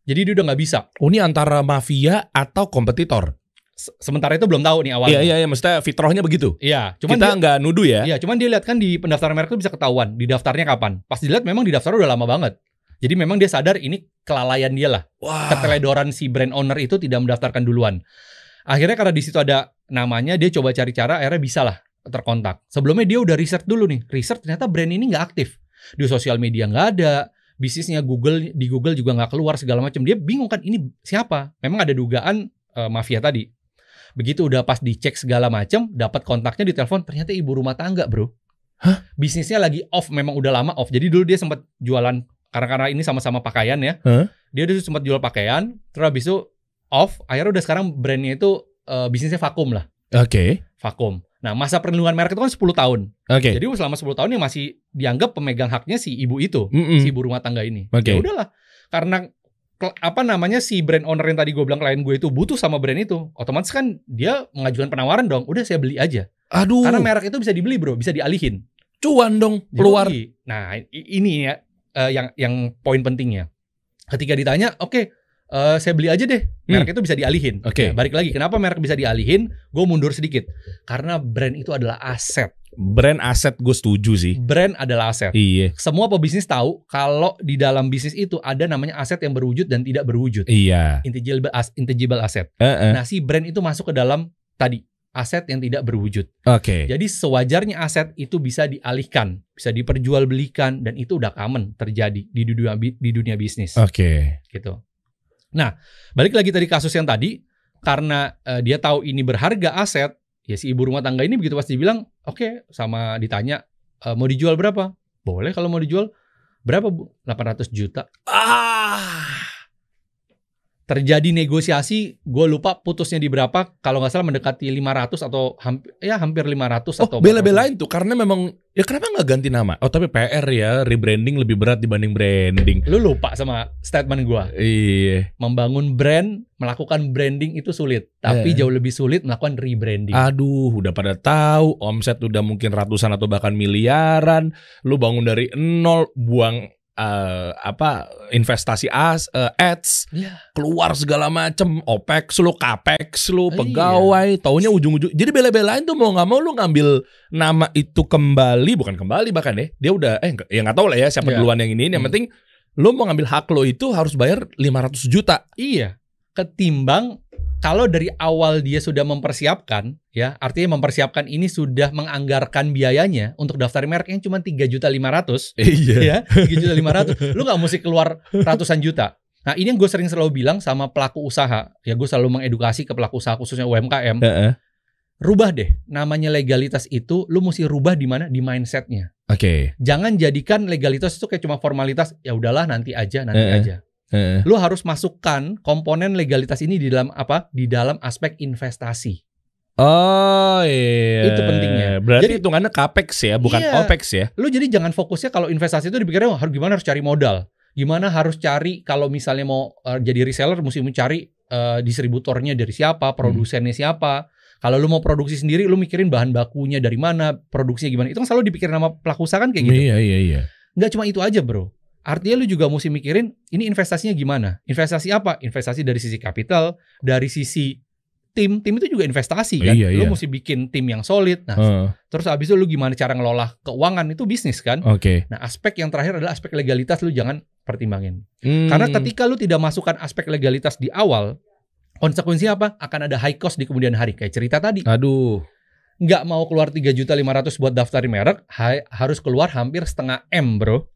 Jadi dia udah nggak bisa. Oh, ini antara mafia atau kompetitor. Se- Sementara itu belum tahu nih awalnya. Iya iya iya, maksudnya fitrahnya begitu. Iya, cuman Kita nggak nuduh ya. iya, cuman dia lihat kan di pendaftaran merek itu bisa ketahuan di daftarnya kapan. Pas dilihat memang di daftar udah lama banget. Jadi memang dia sadar ini kelalaian dia lah. Wah. Keteledoran si brand owner itu tidak mendaftarkan duluan. Akhirnya karena di situ ada namanya, dia coba cari cara, akhirnya bisa lah terkontak. Sebelumnya dia udah research dulu nih. Research ternyata brand ini nggak aktif. Di sosial media nggak ada. Bisnisnya Google di Google juga nggak keluar segala macam. Dia bingung kan ini siapa? Memang ada dugaan eh, mafia tadi. Begitu udah pas dicek segala macam, dapat kontaknya di telepon, ternyata ibu rumah tangga, Bro. Hah? Bisnisnya lagi off, memang udah lama off. Jadi dulu dia sempat jualan karena karena ini sama-sama pakaian ya. Hah? Dia dulu sempat jual pakaian, terus habis itu off, akhirnya udah sekarang brandnya itu eh, bisnisnya vakum lah, Oke. vakum. Nah, masa perlindungan merek itu kan 10 tahun. Oke. Jadi selama 10 tahun yang masih dianggap pemegang haknya si ibu itu, Mm-mm. si ibu rumah tangga ini. Oke. Ya udahlah. Karena apa namanya si brand owner yang tadi gue bilang klien gue itu butuh sama brand itu, otomatis kan dia mengajukan penawaran dong. Udah saya beli aja. Aduh. Karena merek itu bisa dibeli, Bro, bisa dialihin. cuan dong keluar. Yoi. Nah, ini ya eh, yang yang poin pentingnya. Ketika ditanya, "Oke, eh, saya beli aja deh." Merek itu bisa dialihin. Hmm. Oke. Nah, balik lagi, kenapa merek bisa dialihin? Gue mundur sedikit. Karena brand itu adalah aset. Brand aset gue setuju sih. Brand adalah aset. Iya. Semua pebisnis tahu kalau di dalam bisnis itu ada namanya aset yang berwujud dan tidak berwujud. Iya. Intangible, as- intangible asset. Heeh. Nah, si brand itu masuk ke dalam tadi aset yang tidak berwujud. Oke. Jadi sewajarnya aset itu bisa dialihkan, bisa diperjualbelikan dan itu udah common terjadi di dunia di dunia bisnis Oke. gitu. Nah, balik lagi tadi kasus yang tadi karena eh, dia tahu ini berharga aset, ya si ibu rumah tangga ini begitu pasti bilang, "Oke," sama ditanya, "Eh, "Mau dijual berapa?" "Boleh kalau mau dijual." "Berapa, Bu?" "800 juta." Ah. Terjadi negosiasi, gue lupa putusnya di berapa, kalau nggak salah mendekati 500 atau hampir ya hampir 500 Oh, atau bela-belain tuh karena memang ya kenapa nggak ganti nama? Oh, tapi PR ya, rebranding lebih berat dibanding branding. Lu lupa sama statement gua. Iya. Membangun brand, melakukan branding itu sulit, tapi Eh. jauh lebih sulit melakukan rebranding. Aduh, udah pada tahu omset udah mungkin ratusan atau bahkan miliaran. Lu bangun dari nol, buang eh, apa investasi as eh, ads, Iya. keluar segala macem, opex lu, capex lu, Iya. pegawai, taunya ujung-ujung. Jadi bela-belain tuh mau nggak mau lu ngambil nama itu kembali, bukan kembali bahkan ya. Dia udah eh ya nggak tahu lah ya siapa Iya. duluan yang ini. Yang Hmm. penting lu mau ngambil hak lo itu harus bayar 500 juta. Iya. Ketimbang kalau dari awal dia sudah mempersiapkan, ya artinya mempersiapkan ini sudah menganggarkan biayanya untuk daftar merek yang cuma tiga juta lima ratus, ya tiga juta lima ratus, lu nggak mesti keluar ratusan juta. Nah ini yang gue sering selalu bilang sama pelaku usaha, ya gue selalu mengedukasi ke pelaku usaha khususnya UMKM, Heeh. rubah deh namanya legalitas itu, lu mesti rubah di mana di mindsetnya. Oke. Jangan jadikan legalitas itu kayak cuma formalitas, ya udahlah nanti aja, nanti Eh, eh. aja. Heeh. Lu harus masukkan komponen legalitas ini di dalam apa? Di dalam aspek investasi. Oh iya. Itu pentingnya. Berarti Jadi- hitungannya capex ya, bukan Iya. opex ya. Lu jadi jangan fokusnya kalau investasi itu dipikirnya "Wah, harus gimana harus cari modal. Gimana harus cari kalau misalnya mau eh, jadi reseller mesti mencari eh, distributornya dari siapa, produsennya siapa. Kalau lu mau produksi sendiri lu mikirin bahan bakunya dari mana, produksinya gimana. Itu kan selalu dipikirin sama pelaku usaha kan kayak gitu. Iya iya iya. Nggak cuma itu aja, Bro. Artinya lu juga mesti mikirin ini investasinya gimana? Investasi apa? Investasi dari sisi kapital, dari sisi tim. Tim itu juga investasi kan. Iya, lu iya. mesti bikin tim yang solid. Nah, Heeh, terus habis itu lu gimana cara ngelola keuangan itu bisnis kan? Oke. Nah, aspek yang terakhir adalah aspek legalitas lu jangan pertimbangin. Hmm. Karena ketika lu tidak masukkan aspek legalitas di awal, konsekuensinya apa? Akan ada high cost di kemudian hari. Kayak cerita tadi. Aduh. Nggak mau keluar 3 juta 500 buat daftarin merek, ha- harus keluar hampir setengah M, bro.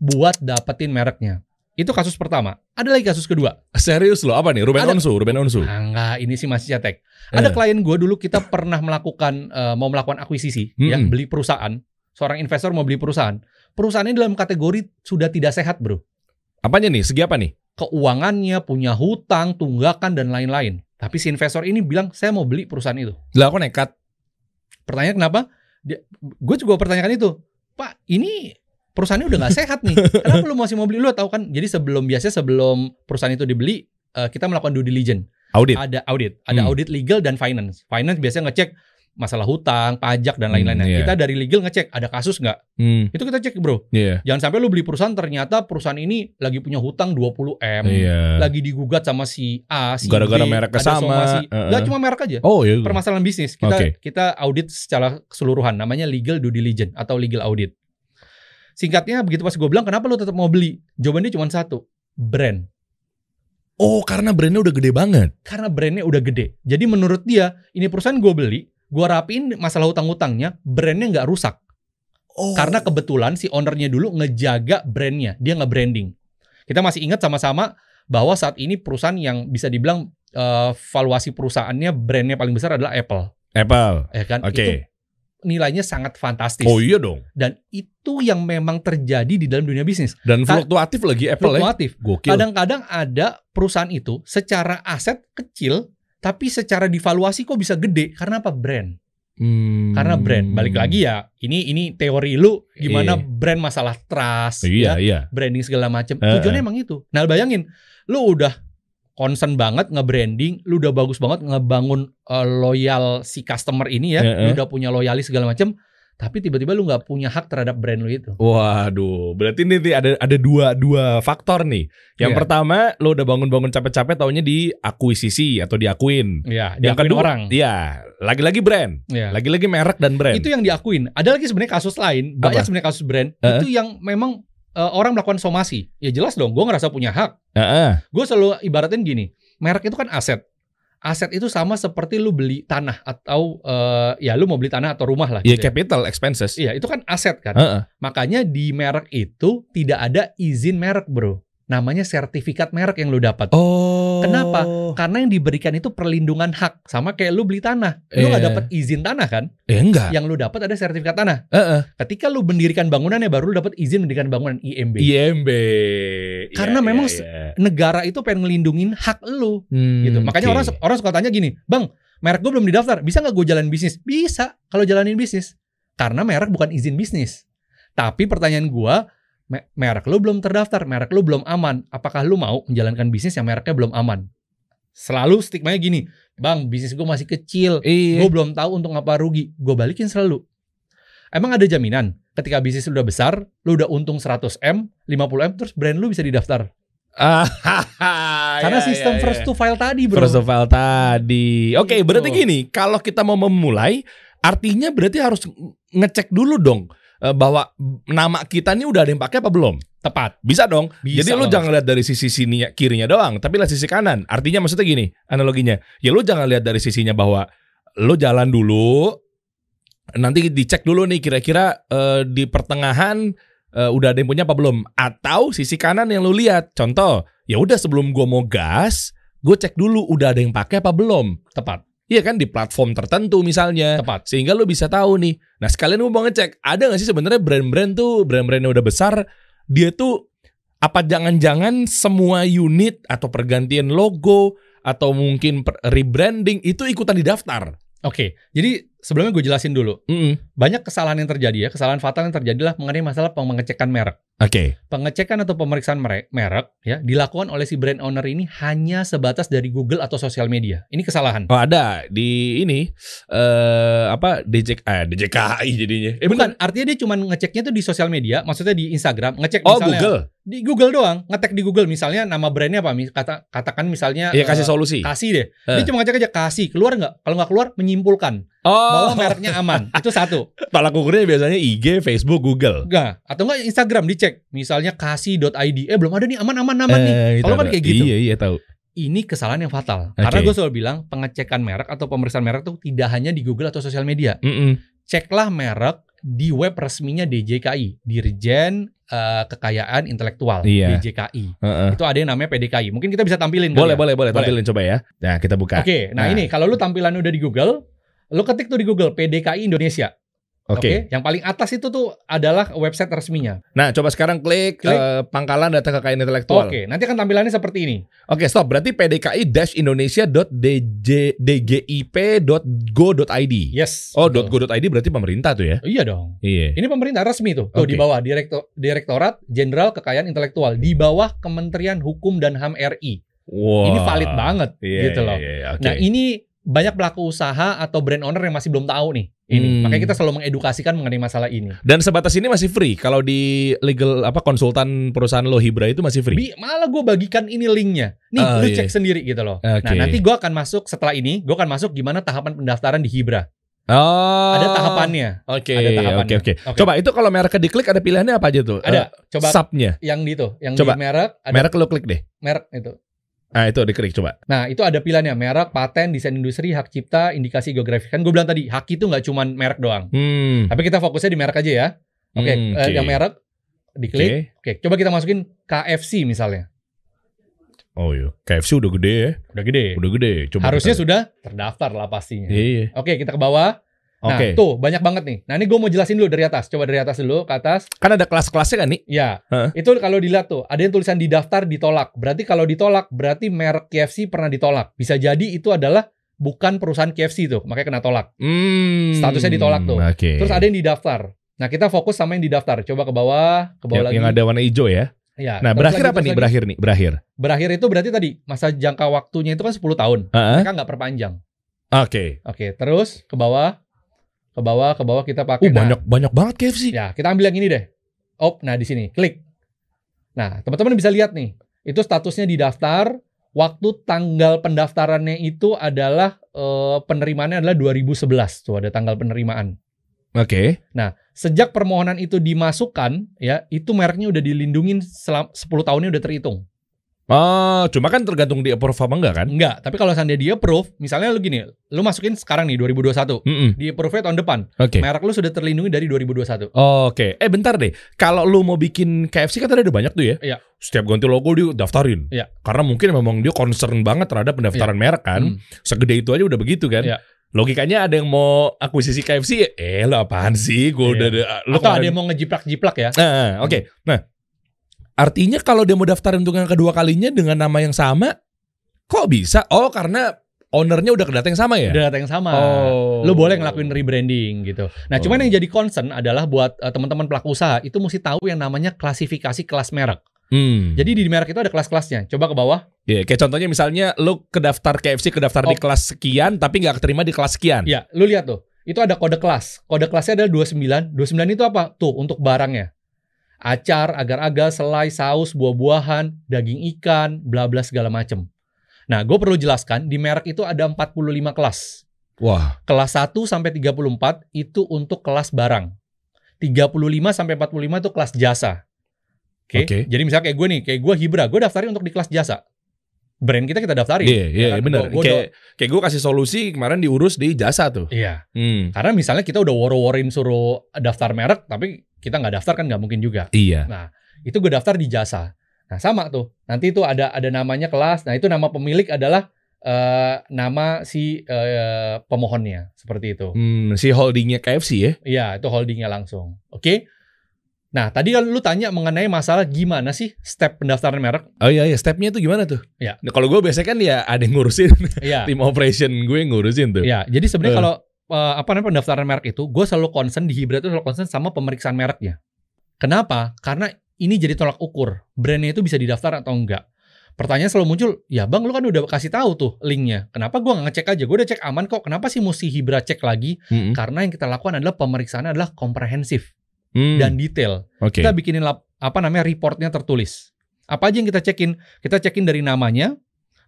Buat dapetin mereknya. Itu kasus pertama. Ada lagi kasus kedua. Serius loh apa nih? Ruben Ada- Onsu, Ruben Onsu. Ah, enggak, ini sih masih cetek. Ada Eh. klien gue dulu kita pernah melakukan eh, mau melakukan akuisisi, ya, Mm-mm. beli perusahaan. Seorang investor mau beli perusahaan. Perusahaannya dalam kategori sudah tidak sehat, bro. Apanya nih? Segi apa nih? keuangannya, punya hutang, tunggakan dan lain-lain. Tapi si investor ini bilang saya mau beli perusahaan itu. Lah aku nekat. Pertanyaan kenapa? Dia, gue juga pertanyakan itu. Pak, ini perusahaannya udah nggak sehat nih. Kenapa lu masih mau beli? Lu tahu kan? Jadi sebelum biasanya sebelum perusahaan itu dibeli, eh, kita melakukan due diligence. Audit. Ada audit, ada Hmm. audit legal dan finance. Finance biasanya ngecek masalah hutang, pajak dan lain-lain. Hmm, Nah, iya. Kita dari legal ngecek ada kasus nggak? Hmm. Itu kita cek bro. Iya. Jangan sampai lu beli perusahaan ternyata perusahaan ini lagi punya hutang 20 m. Iya. lagi digugat sama si A, si Gara-gara B, mereknya ada sama, somasi. uh-uh. Nggak cuma merek aja. Oh iya. Permasalahan bisnis kita Oke. kita audit secara keseluruhan namanya legal due diligence atau legal audit. Singkatnya begitu pas gue bilang kenapa lu tetap mau beli? Jawabannya cuma satu, brand. Oh karena brandnya udah gede banget. Karena brandnya udah gede. Jadi menurut dia ini perusahaan gue beli, gue rapiin masalah hutang-hutangnya, brandnya nggak rusak. Oh. Karena kebetulan si ownernya dulu ngejaga brandnya, dia nggak branding. Kita masih ingat sama-sama bahwa saat ini perusahaan yang bisa dibilang eh, valuasi perusahaannya brandnya paling besar adalah Apple, Apple. ya kan? Oke. Itu nilainya sangat fantastis. Oh iya dong. Dan itu yang memang terjadi di dalam dunia bisnis. Dan fluktuatif lagi Apple ya. Fluktuatif. Gokil. Kadang-kadang ada perusahaan itu secara aset kecil, tapi secara divaluasi kok bisa gede karena apa? Brand. Hmm. Karena brand. Balik lagi ya, ini ini teori lu gimana Iya. brand masalah trust, Iya ya, iya. branding segala macam. Eh, Tujuannya emang itu. Nah, bayangin, lu udah concern banget nge-branding, lu udah bagus banget ngebangun eh, loyal si customer ini ya, Eh, lu udah punya loyalis segala macam, tapi tiba-tiba lu nggak punya hak terhadap brand lu itu. Waduh, berarti ini nih ada ada dua dua faktor nih. Yang Iya. pertama, lo udah bangun-bangun capek-capek taunya diakuisisi atau diakuin. Ya, Yang diakuin kedua, orang. Iya, lagi-lagi brand, Ya. lagi-lagi merek dan brand. Itu yang diakuin. Ada lagi sebenarnya kasus lain, banyak sebenarnya kasus brand Eh, itu yang memang eh, orang melakukan somasi. Ya jelas dong, gue ngerasa punya hak. Heeh. Gue selalu ibaratin gini, merek itu kan aset. Aset itu sama seperti lu beli tanah atau eh, ya lu mau beli tanah atau rumah lah. Iya, gitu ya. capital expenses. Iya, itu kan aset kan. Heeh. Makanya di merek itu tidak ada izin merek, Bro. Namanya sertifikat merek yang lu dapat. Oh. Kenapa? Karena yang diberikan itu perlindungan hak. Sama kayak lu beli tanah. Lu nggak Eh. dapat izin tanah kan? Eh enggak. Yang lu dapat ada sertifikat tanah. Heeh. Ketika lu mendirikan bangunannya baru lu dapat izin mendirikan bangunan IMB. IMB. Karena Iya, memang se- iya. Negara itu pengen ngelindungin hak lu Hmm, gitu. Makanya oke. orang orang suka tanya gini, "Bang, merek gue belum didaftar. Bisa nggak gue jalanin bisnis?" Bisa kalau jalanin bisnis. Karena merek bukan izin bisnis. Tapi pertanyaan gua, me- merek lu belum terdaftar, merek lu belum aman. Apakah lu mau menjalankan bisnis yang mereknya belum aman? Selalu stigmanya gini, "Bang, bisnis gue masih kecil. Iya. Gue belum tahu untuk apa rugi." Gue balikin selalu. Emang ada jaminan ketika bisnis lu udah besar, lu udah untung 100M, 50M terus brand lu bisa didaftar. Ah, Karena ya, sistem ya, first ya. to file tadi, Bro. First of all tadi. Oke, Gitu. berarti gini, kalau kita mau memulai, artinya berarti harus ngecek dulu dong bahwa nama kita nih udah ada yang pakai apa belum? Tepat. Bisa dong. Bisa Jadi lu jangan lihat dari sisi sini kirinya doang, tapi lihat sisi kanan. Artinya maksudnya gini, analoginya. Ya lu jangan lihat dari sisinya bahwa lu jalan dulu, nanti dicek dulu nih kira-kira eh, di pertengahan eh, udah ada yang punya apa belum? Atau sisi kanan yang lu lihat. Contoh, ya udah sebelum gua mau gas, gue cek dulu udah ada yang pakai apa belum. Tepat. Iya kan di platform tertentu misalnya. Tepat. Sehingga lu bisa tahu nih. Nah sekalian lu mau ngecek ada nggak sih sebenarnya brand-brand tuh brand-brand yang udah besar dia tuh apa jangan-jangan semua unit atau pergantian logo atau mungkin rebranding itu ikutan didaftar. Oke, jadi sebelumnya gue jelasin dulu. Mm-mm. Banyak kesalahan yang terjadi ya, kesalahan fatal yang terjadi lah mengenai masalah pengecekan merek. Oke. Pengecekan atau pemeriksaan merek, merek ya dilakukan oleh si brand owner ini hanya sebatas dari Google atau sosial media. Ini kesalahan. Oh ada di ini eh apa DJ eh DJKI jadinya. Eh Bukan, artinya dia cuma ngeceknya tuh di sosial media, maksudnya di Instagram, ngecek Oh misalnya Google. di Google doang, ngetek di Google misalnya nama brandnya apa, kata katakan misalnya Iya kasih eh, solusi. kasih deh. Dia Eh. cuma ngecek aja kasih, keluar nggak? Kalau nggak keluar menyimpulkan Oh, bahwa mereknya aman. Itu satu. tolak ukurnya biasanya IG, Facebook, Google. Enggak, atau enggak Instagram dicek. Misalnya kasih.id, eh belum ada nih aman-aman aman nih. Eh, Kalau itu kan kayak gitu. Iya iya tahu. Ini kesalahan yang fatal. Oke. Karena gue selalu bilang pengecekan merek atau pemeriksaan merek tuh tidak hanya di Google atau sosial media. Mm-mm. Ceklah merek di web resminya DJKI, Dirjen eh, Kekayaan Intelektual, Iya. DJKI. Heeh. Itu ada yang namanya PDKI. Mungkin kita bisa tampilin Boleh, ya? boleh, boleh, Boleh. tampilin coba ya. Nah, kita buka. Oke, nah, Nah. ini kalau lu tampilan udah di Google, lu ketik tuh di Google PDKI Indonesia. Oke. Oke, yang paling atas itu tuh adalah website resminya. Nah, coba sekarang klik, Klik. eh, pangkalan data kekayaan intelektual. Oke, nanti akan tampilannya seperti ini. Oke, stop. Berarti pdki-indonesia.dgip.go.id. Yes. Oh. .go.id berarti pemerintah tuh ya? Iya dong. Iya. Ini pemerintah resmi tuh. Tuh Oke. di bawah Direkto- Direktorat Jenderal Kekayaan Intelektual di bawah Kementerian Hukum dan HAM RI. Wah. Ini valid banget Iya, gitu loh. Iya, iya, oke. Nah, ini banyak pelaku usaha atau brand owner yang masih belum tahu nih. Ini. Hmm. Makanya kita selalu mengedukasikan mengenai masalah ini. Dan sebatas ini masih free. Kalau di legal apa konsultan perusahaan lo Hibra itu masih free. Bi, malah gue bagikan ini linknya. Nih, Oh, lu iya. cek sendiri gitu loh. Nah, Oke. nanti gue akan masuk setelah ini, gue akan masuk gimana tahapan pendaftaran di Hibra. Oh. Ada tahapannya. Oke, Ada tahapannya. oke, oke. Oke. Coba itu kalau merek diklik ada pilihannya apa aja tuh? Ada. Eh, Coba subnya. yang di itu, yang Coba. di merek, ada Merek lo klik deh. merek itu. Ah, itu diklik coba. Nah, itu ada pilihannya merek, paten, desain industri, hak cipta, indikasi geografi. Kan gue bilang tadi, hak itu nggak cuma merek doang. Hmm. Tapi kita fokusnya di merek aja ya. Oke, Hmm, eh, oke. yang merek diklik. Oke. Oke, coba kita masukin KFC misalnya. Oh iya, KFC udah gede ya. Udah gede. Udah gede. Coba Harusnya kita- sudah terdaftar lah pastinya. Iya, iya. Oke, kita ke bawah. Nah, Oke. tuh banyak banget nih. Nah, ini gue mau jelasin dulu dari atas. Coba dari atas dulu ke atas. Kan ada kelas-kelasnya kan nih? Ya, Heeh. itu kalau dilihat tuh, ada yang tulisan didaftar ditolak. Berarti kalau ditolak, berarti merek KFC pernah ditolak. Bisa jadi itu adalah bukan perusahaan KFC tuh, makanya kena tolak. Hmm. Statusnya ditolak tuh. Oke. Terus ada yang didaftar. Nah, kita fokus sama yang didaftar. Coba ke bawah, ke bawah yang, lagi. yang ada warna hijau ya. Ya, Nah, berakhir lagi, apa nih? lagi. Berakhir nih, berakhir. Berakhir itu berarti tadi masa jangka waktunya itu kan 10 tahun. Heeh. Mereka nggak perpanjang. Oke. Oke, terus ke bawah, ke bawah, ke bawah kita pakai. Uh, nah, banyak banyak banget KFC. Ya, kita ambil yang ini deh. Oh, nah di sini, klik. Nah, teman-teman bisa lihat nih, itu statusnya didaftar. Waktu tanggal pendaftarannya itu adalah eh, penerimaannya adalah 2011. Tuh ada tanggal penerimaan. Oke. Sejak permohonan itu dimasukkan, ya itu mereknya udah dilindungin selama 10 tahunnya udah terhitung. Oh, cuma kan tergantung di approve apa enggak kan? Enggak, tapi kalau seandainya dia approve, misalnya lu gini, lu masukin sekarang nih 2021, Mm-mm. di approve tahun depan, Oke. merek lu sudah terlindungi dari 2021. Oke. Eh bentar deh. Kalau lu mau bikin KFC kan tadi ada banyak tuh ya. Iya. Setiap ganti logo dia daftarin. Iya. Karena mungkin memang dia concern banget terhadap pendaftaran merek kan. Hmm. Segede itu aja udah begitu kan. Iya. Logikanya ada yang mau akuisisi KFC, eh lo apaan sih? Gue Iya. udah lu Atau ada yang mau ngejiplak-jiplak ya? Nah, oke. Nah, artinya kalau dia mau daftarin untuk yang kedua kalinya dengan nama yang sama, kok bisa? Oh, karena ownernya udah kedata yang sama ya? Udah data yang sama. Oh. Lu boleh ngelakuin rebranding gitu. Nah, Oh. cuman yang jadi concern adalah buat eh, teman-teman pelaku usaha itu mesti tahu yang namanya klasifikasi kelas merek. Hmm. Jadi di merek itu ada kelas-kelasnya. Coba ke bawah. Ya, kayak contohnya misalnya lu kedaftar KFC kedaftar di Oh. kelas sekian tapi nggak keterima di kelas sekian. Ya, lu lihat tuh. Itu ada kode kelas. Kode kelasnya adalah 29. 29 itu apa? Tuh, untuk barangnya. Acar, agar-agar, selai, saus, buah-buahan, daging ikan, bla bla segala macem. Nah, gue perlu jelaskan di merek itu ada 45 kelas. Wah. Kelas 1 sampai 34 itu untuk kelas barang. 35 sampai 45 itu kelas jasa. Oke. Oke. Jadi misalnya kayak gue nih, kayak gue Hibra, gue daftarin untuk di kelas jasa. Brand kita kita daftarin. Iya, iya, Ya kan? benar. Gua- gua Kayak kayak gue kasih solusi kemarin diurus di jasa tuh. Iya. Hmm. Karena misalnya kita udah woro-worin suruh daftar merek, tapi kita nggak daftar kan nggak mungkin juga. Iya. Nah, itu gue daftar di jasa. Nah, sama tuh. Nanti itu ada ada namanya kelas. Nah, itu nama pemilik adalah eh, nama si eh, pemohonnya, seperti itu. Hmm, si holdingnya KFC ya. Iya, itu holdingnya langsung. Oke. Nah, tadi kan lu tanya mengenai masalah gimana sih step pendaftaran merek? Oh iya iya, stepnya itu gimana tuh? Ya. Nah, kalau gue biasanya kan ya ada yang ngurusin Iya. tim operation gue yang ngurusin tuh. Iya, jadi sebenarnya Eh. kalau eh, apa namanya pendaftaran merek itu, gue selalu concern di Hibra itu selalu concern sama pemeriksaan mereknya. Kenapa? Karena ini jadi tolak ukur brandnya itu bisa didaftar atau enggak. Pertanyaan selalu muncul, ya bang lu kan udah kasih tahu tuh linknya. Kenapa gua nggak ngecek aja? Gue udah cek aman kok. Kenapa sih mesti Hibra cek lagi? Mm-mm. Karena yang kita lakukan adalah pemeriksaan adalah komprehensif Hmm, dan detail. Oke. Kita bikinin lap- apa namanya reportnya tertulis. Apa aja yang kita cekin? Kita cekin dari namanya,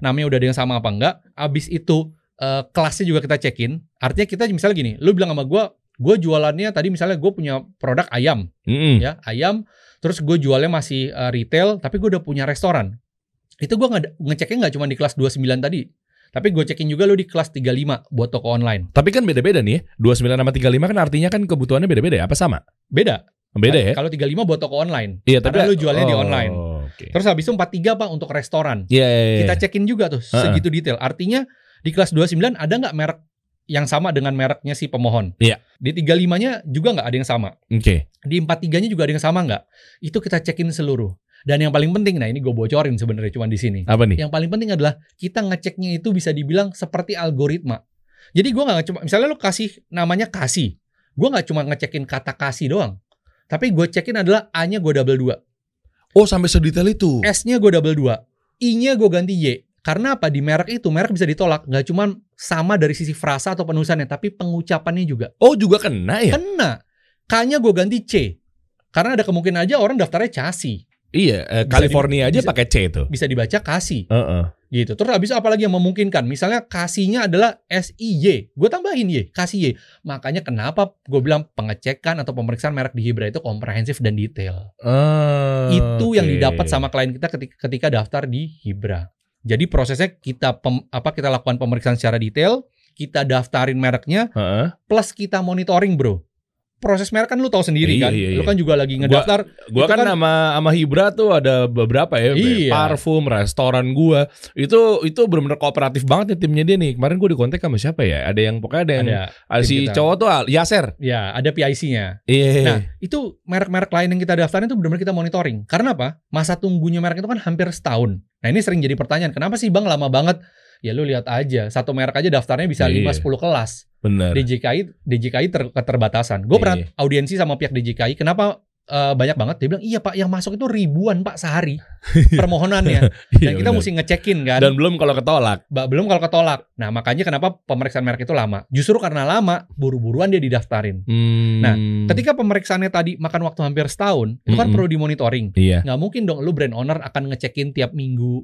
namanya udah ada yang sama apa enggak. Abis itu eh, kelasnya juga kita cekin. Artinya kita misalnya gini, lu bilang sama gua, gue jualannya tadi misalnya gue punya produk ayam, Mm-mm. ya ayam. Terus gue jualnya masih eh, retail, tapi gue udah punya restoran. Itu gue nge ngeceknya nggak cuma di kelas 29 tadi, tapi gue cekin juga lu di kelas 35 buat toko online. Tapi kan beda-beda nih ya. 29 sama 35 kan artinya kan kebutuhannya beda-beda ya? Apa sama? Beda. Beda ya? Kalau 35 buat toko online. Iya, tapi Karena lu jualnya di Oh, online. Oke. Terus habis itu 43 Pak untuk restoran. Iya, iya, iya. kita cekin juga tuh Heeh. segitu detail. Artinya di kelas 29 ada nggak merek yang sama dengan mereknya si pemohon? Iya. Di 35-nya juga nggak ada yang sama. Oke. Di 43-nya juga ada yang sama nggak? Itu kita cekin seluruh. Dan yang paling penting, nah ini gue bocorin sebenarnya cuma di sini. Apa nih? Yang paling penting adalah kita ngeceknya itu bisa dibilang seperti algoritma. Jadi gue nggak cuma, misalnya lu kasih namanya kasih, gue nggak cuma ngecekin kata kasih doang. Tapi gue cekin adalah A-nya gue double dua. Oh, sampai sedetail itu. S-nya gue double dua, I-nya gue ganti Y. Karena apa? Di merek itu, merek bisa ditolak. Nggak cuma sama dari sisi frasa atau penulisannya, tapi pengucapannya juga. Oh, juga kena ya? Kena. K-nya gue ganti C. Karena ada kemungkinan aja orang daftarnya Casi. Iya, eh, California di- aja bisa- pakai C itu. Bisa dibaca Kasih. Heeh. Gitu. Terus habis itu apa lagi yang memungkinkan? Misalnya kasihnya adalah S-I-Y. Gue tambahin Y. Kasih Y. Makanya kenapa gue bilang pengecekan atau pemeriksaan merek di Hibra itu komprehensif dan detail. Ah, itu yang oke. didapat sama klien kita ketika, ketika daftar di Hibra. Jadi prosesnya kita pem- apa kita lakukan pemeriksaan secara detail, kita daftarin mereknya, Heeh. plus kita monitoring, bro. Proses merek kan lu tahu sendiri Iya, kan, iya, lu iya. kan juga lagi ngedaftar. Gua Itu kan kan- sama sama Hibra tuh ada beberapa ya, Iya. parfum, restoran gua. Itu itu benar-benar kooperatif banget nih timnya dia nih. Kemarin gua di kontak sama siapa ya? Ada yang pokoknya ada yang Ada, ada si tim kita. cowok tuh Al- Yaser. ya ada PIC-nya. Iya. Nah, itu merek-merek lain yang kita daftarin itu benar-benar kita monitoring. Karena apa? Masa tunggunya merek itu kan hampir setahun. Nah, ini sering jadi pertanyaan, kenapa sih Bang lama banget? Ya lu lihat aja, satu merek aja daftarnya bisa Iya. 5 10 kelas. Bener. DJKI DJKI ter, keterbatasan. Gue pernah Iya. audiensi sama pihak DJKI. Kenapa eh, banyak banget? Dia bilang iya pak, yang masuk itu ribuan pak sehari permohonannya. Iya, Dan kita bener. mesti ngecekin kan. Dan belum kalau ketolak. Ba- belum kalau ketolak. Nah makanya kenapa pemeriksaan merek itu lama? Justru karena lama, buru-buruan dia didaftarin. Hmm. Nah, Ketika pemeriksaannya tadi makan waktu hampir setahun, itu kan Mm-mm. perlu dimonitoring. Iya. Nggak mungkin dong lu brand owner akan ngecekin tiap minggu.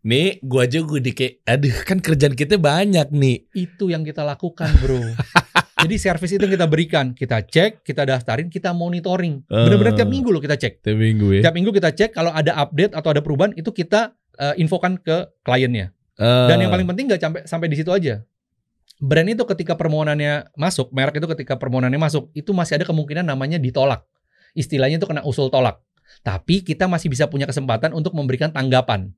Nih, gua aja gue di kayak aduh kan kerjaan kita banyak nih. Itu yang kita lakukan bro. Jadi servis itu yang kita berikan. Kita cek, kita daftarin, kita monitoring. Bener-bener tiap Eh. minggu loh kita cek. Tiap minggu ya. Tiap minggu kita cek kalau ada update atau ada perubahan itu kita eh, infokan ke kliennya. Eh, Dan yang paling penting nggak sampai sampai di situ aja. Brand itu ketika permohonannya masuk, merek itu ketika permohonannya masuk, itu masih ada kemungkinan namanya ditolak. Istilahnya itu kena usul tolak. Tapi kita masih bisa punya kesempatan untuk memberikan tanggapan.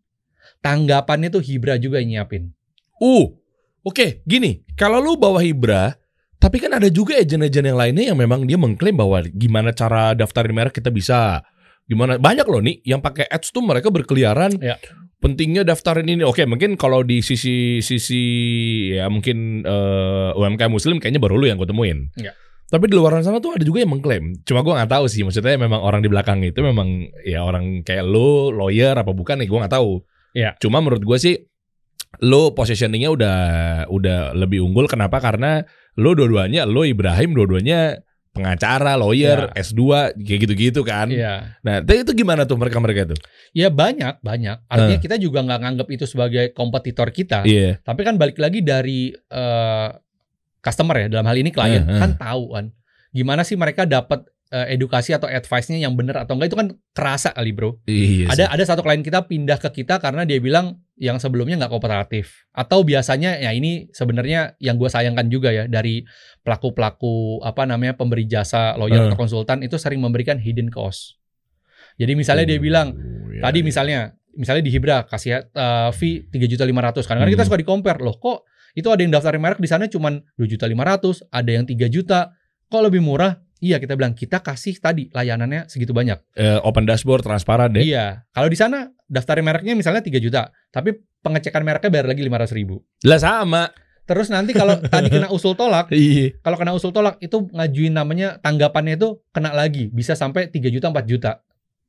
Tanggapannya tuh Hibra juga yang nyiapin. Uh, oke, gini, kalau lu bawa Hibra, tapi kan ada juga agen-agen yang lainnya yang memang dia mengklaim bahwa gimana cara daftarin merek kita bisa. Gimana banyak loh nih yang pakai ads tuh mereka berkeliaran. Ya. Pentingnya daftarin ini. Oke, mungkin kalau di sisi sisi ya mungkin eh, UMKM muslim kayaknya baru lu yang gue temuin. Ya. Tapi di luar sana tuh ada juga yang mengklaim. Cuma gue nggak tahu sih. Maksudnya memang orang di belakang itu memang ya orang kayak lu, lawyer apa bukan nih gue nggak tahu. Ya. Cuma menurut gue sih lo positioningnya udah udah lebih unggul kenapa karena lo dua-duanya lo Ibrahim dua-duanya pengacara lawyer S2 kayak gitu-gitu kan Iya. nah itu itu gimana tuh mereka mereka tuh Ya banyak, banyak. Artinya kita juga nggak nganggap itu sebagai kompetitor kita. iya Tapi kan balik lagi dari eh, customer ya dalam hal ini klien eh. kan tahu kan gimana sih mereka dapat eh, edukasi atau advice-nya yang benar atau enggak itu kan kerasa kali bro. iya ada ada satu klien kita pindah ke kita karena dia bilang yang sebelumnya nggak kooperatif atau biasanya ya ini sebenarnya yang gue sayangkan juga ya dari pelaku pelaku apa namanya pemberi jasa lawyer Eh. atau konsultan itu sering memberikan hidden cost. Jadi misalnya dia bilang Oh, iya, tadi misalnya misalnya di Hibra kasih uh, fee tiga juta lima ratus kadang kita Hmm. suka di compare loh kok itu ada yang daftarin merek di sana cuman dua juta lima ratus ada yang 3 juta kok lebih murah Iya kita bilang kita kasih tadi layanannya segitu banyak. Eh, open dashboard transparan deh. Iya. Kalau di sana daftarin mereknya misalnya 3 juta, tapi pengecekan mereknya bayar lagi 500 ribu. Lah sama. Terus nanti kalau tadi kena usul tolak, Iya. kalau kena usul tolak itu ngajuin namanya tanggapannya itu kena lagi, bisa sampai 3 juta 4 juta.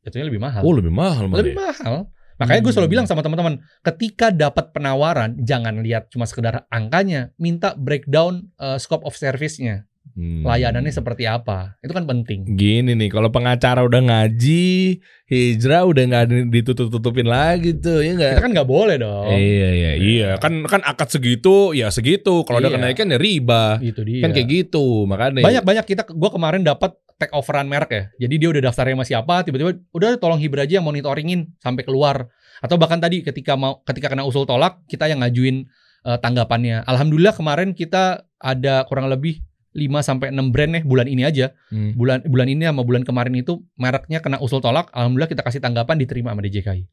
Jatuhnya lebih mahal. Oh lebih mahal malah. lebih ya? mahal. Makanya gue selalu Hmm. bilang sama teman-teman, ketika dapat penawaran, jangan lihat cuma sekedar angkanya, minta breakdown uh, scope of service-nya, Hmm. layanannya seperti apa. Itu kan penting. Gini nih, kalau pengacara udah ngaji, hijrah udah nggak ada- ditutup-tutupin lagi tuh, ya nggak? Kita kan nggak boleh dong. Iya iya iya kan kan akad segitu ya segitu kalau udah Iya. kenaikan ya riba Gitu dia. kan kayak gitu makanya Banyak banyak kita gue kemarin dapat take overan merek ya. Jadi dia udah daftarnya sama siapa, tiba-tiba udah tolong Hibra aja yang monitoringin sampai keluar. Atau bahkan tadi ketika mau ketika kena usul tolak, kita yang ngajuin eh, tanggapannya. Alhamdulillah kemarin kita ada kurang lebih 5 sampai 6 brand nih bulan ini aja. Hmm. Bulan bulan ini sama bulan kemarin itu mereknya kena usul tolak, alhamdulillah kita kasih tanggapan diterima sama DJKI.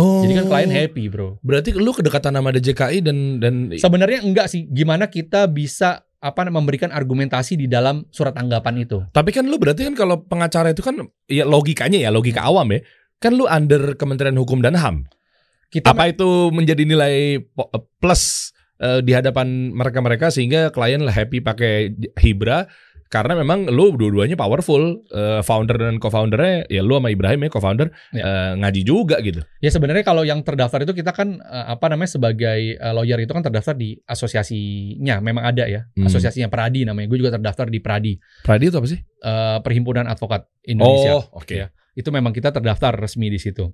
Oh. Jadi kan klien happy, Bro. Berarti lu kedekatan sama DJKI dan dan Sebenarnya enggak sih, gimana kita bisa apa memberikan argumentasi di dalam surat tanggapan itu. tapi kan lu berarti kan kalau pengacara itu kan ya logikanya ya logika awam ya. Kan lu under Kementerian Hukum dan HAM. Kita Apa itu menjadi nilai plus eh, di hadapan mereka-mereka sehingga klien lah happy pakai Hibra karena memang lu dua-duanya powerful eh, founder dan co-foundernya ya lu sama Ibrahim ya co-founder Ya. eh, ngaji juga gitu. Ya sebenarnya kalau yang terdaftar itu kita kan eh, apa namanya sebagai eh, lawyer itu kan terdaftar di asosiasinya, memang ada ya Hmm. asosiasinya Pradi namanya. Gue juga terdaftar di Pradi, Pradi itu apa sih? eh, Perhimpunan Advokat Indonesia. Oh, oke. Ya. Itu memang kita terdaftar resmi di situ.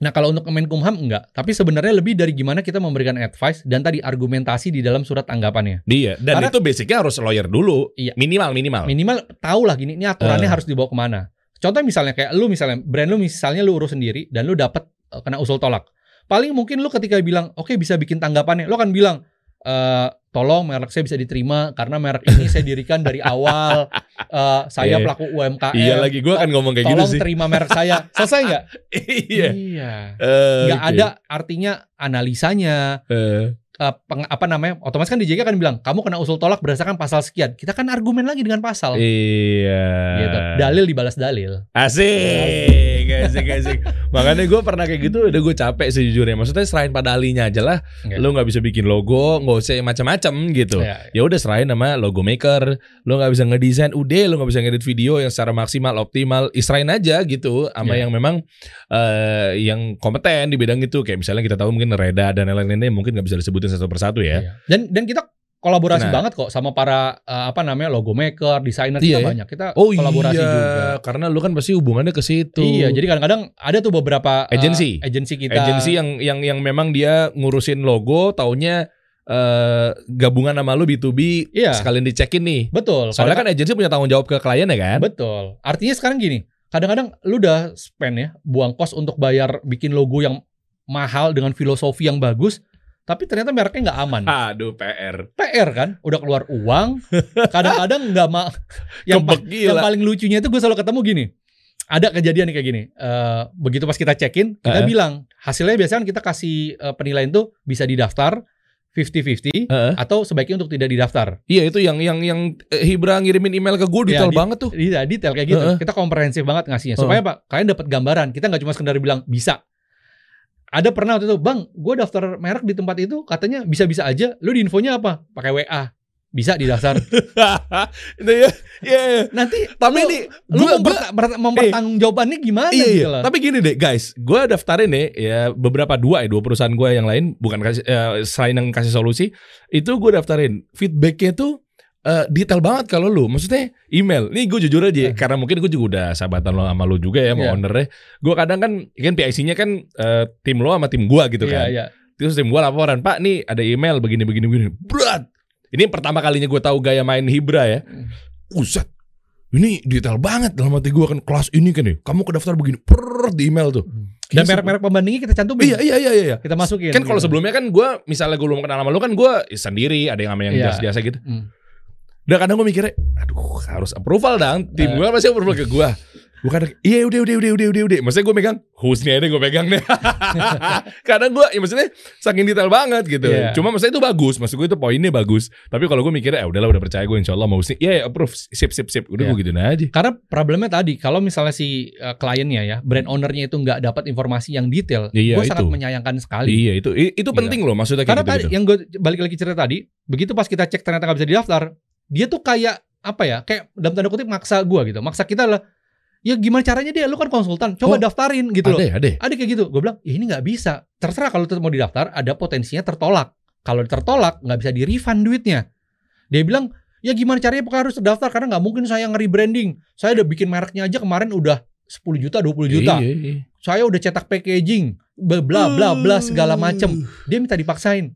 Nah kalau untuk Kemenkumham enggak, tapi sebenarnya lebih dari gimana kita memberikan advice dan tadi argumentasi di dalam surat tanggapannya. Dia dan Karena- itu basicnya harus lawyer dulu. Iya. Minimal minimal. Minimal tahu lah gini, ini aturannya Eh. harus dibawa ke mana. Contoh misalnya kayak lu misalnya brand lu misalnya lu urus sendiri dan lu dapat eh, kena usul tolak. Paling mungkin lu ketika bilang oke bisa bikin tanggapannya, lu akan bilang eh tolong merek saya bisa diterima karena merek ini saya dirikan dari awal. Eh, saya Iya. pelaku UMKM. Iya lagi gue akan ngomong kayak gitu Tolong sih. terima merek saya. Selesai nggak? iya. Iya. Eh, Nggak oke. ada artinya analisanya, Eh, eh, peng- apa namanya? Otomatis kan DJK kan bilang kamu kena usul tolak berdasarkan pasal sekian. Kita kan argumen lagi dengan pasal. iya. Gitu. Dalil dibalas dalil. Asik, asik, asik. Makanya gue pernah kayak gitu, udah gue capek sejujurnya. Maksudnya serahin pada ahlinya aja lah. Iya. Lo nggak bisa bikin logo, nggak usah macam-macam gitu. Ya, Ya udah serahin sama logo maker. Lo nggak bisa ngedesain, udah lo nggak bisa ngedit video yang secara maksimal, optimal. Israin aja gitu, sama Iya. yang memang eh yang kompeten di bidang itu. Kayak misalnya kita tahu mungkin Reda dan lain-lainnya mungkin nggak bisa disebutin satu persatu ya. Iya. Dan dan kita kolaborasi Nah. banget kok sama para eh, apa namanya logo maker, desainer Iya kita ya? banyak. Kita Oh kolaborasi iya, juga. karena lu kan pasti hubungannya ke situ. Iya, jadi kadang-kadang ada tuh beberapa eh, Agency. agensi kita. agensi yang yang yang memang dia ngurusin logo, taunya eh gabungan sama lu B2B Iya. sekalian dicekin nih. betul. Soalnya kan agensi punya tanggung jawab ke klien ya kan? betul. Artinya sekarang gini, kadang-kadang lu udah spend ya, buang kos untuk bayar bikin logo yang mahal dengan filosofi yang bagus, tapi ternyata mereknya nggak aman. Aduh PR. PR kan, udah keluar uang, kadang-kadang nggak ma yang, pa- yang paling lucunya itu gue selalu ketemu gini. Ada kejadian nih kayak gini. Eh, begitu pas kita check-in, kita Heeh. bilang hasilnya biasanya kan kita kasih eh, penilaian tuh bisa didaftar 50-50 Heeh. atau sebaiknya untuk tidak didaftar. Iya itu yang yang yang eh, Hibra ngirimin email ke gue detail Iya, di- banget tuh. Iya, detail kayak gitu. Heeh. Kita komprehensif banget ngasihnya supaya apa? Kalian dapat gambaran. Kita nggak cuma sekedar bilang bisa. Ada pernah waktu itu, "Bang, gue daftar merek di tempat itu katanya bisa-bisa aja. Lu di infonya apa? Pakai WA." Bisa didaftar. itu ya. Iya. iya. Nanti Tapi lu- ini lu gua- memperta- memper- mempertanggungjawabannya gimana Iya, gitu iya. loh. Tapi gini deh guys, gue daftarin nih ya beberapa dua ya dua perusahaan gue yang lain bukan kasih eh, selain yang kasih solusi itu gue daftarin feedbacknya tuh eh, detail banget kalau lu maksudnya email nih gue jujur aja ya, karena mungkin gue juga udah sahabatan lo sama lu juga ya sama Iya. ownernya gue kadang kan kan PIC-nya kan eh, tim lo sama tim gue gitu Iya, kan iya. terus tim gue laporan pak nih ada email begini begini begini berat ini pertama kalinya gue tahu gaya main Hibra ya Hmm. Uset ini detail banget dalam hati gue kan kelas ini kan ya kamu ke daftar begini per di email tuh Dan Kayaknya merek-merek pembandingnya kita cantumin. Iya iya iya iya. Kita masukin. Kan kalau gitu. sebelumnya kan gue misalnya gue belum kenal sama lu kan gue sendiri ada yang sama yang Iya. biasa-biasa gitu. Hmm. Udah kadang gue mikirnya, aduh harus approval dong. Tim Eh. gue pasti approval ke gue. Bukan iya udah udah udah udah udah udah. Maksudnya gue megang hostnya ini gue pegang deh. Kadang gue, ya maksudnya saking detail banget gitu. Iya. Cuma maksudnya itu bagus, maksud gue itu poinnya bagus. Tapi kalau gue mikirnya, ya udahlah udah percaya gue insya Allah mau hostnya. Iya ya approve, sip sip sip. Udah Iya. gue gituin aja. Karena problemnya tadi kalau misalnya si uh, kliennya ya, brand ownernya itu nggak dapat informasi yang detail, Iya, gue sangat itu. menyayangkan sekali. Iya itu i- itu Iya. penting loh maksudnya Karena kayak tadi gitu. yang gue balik lagi cerita tadi, begitu pas kita cek ternyata nggak bisa didaftar, dia tuh kayak apa ya? Kayak dalam tanda kutip maksa gua gitu. Maksa kita lah. Ya gimana caranya dia? Lu kan konsultan, Oh, coba daftarin gitu loh. Ada ya, ada. ya? Ada kayak gitu. Gue bilang, ya ini nggak bisa. Terserah kalau mau didaftar, ada potensinya tertolak. Kalau tertolak, nggak bisa di refund duitnya. Dia bilang, ya gimana caranya pokoknya harus terdaftar karena nggak mungkin saya nge-rebranding. Saya udah bikin mereknya aja kemarin udah 10 juta, 20 juta. Iya, iya. Saya udah cetak packaging, bla bla bla segala macem. Dia minta dipaksain.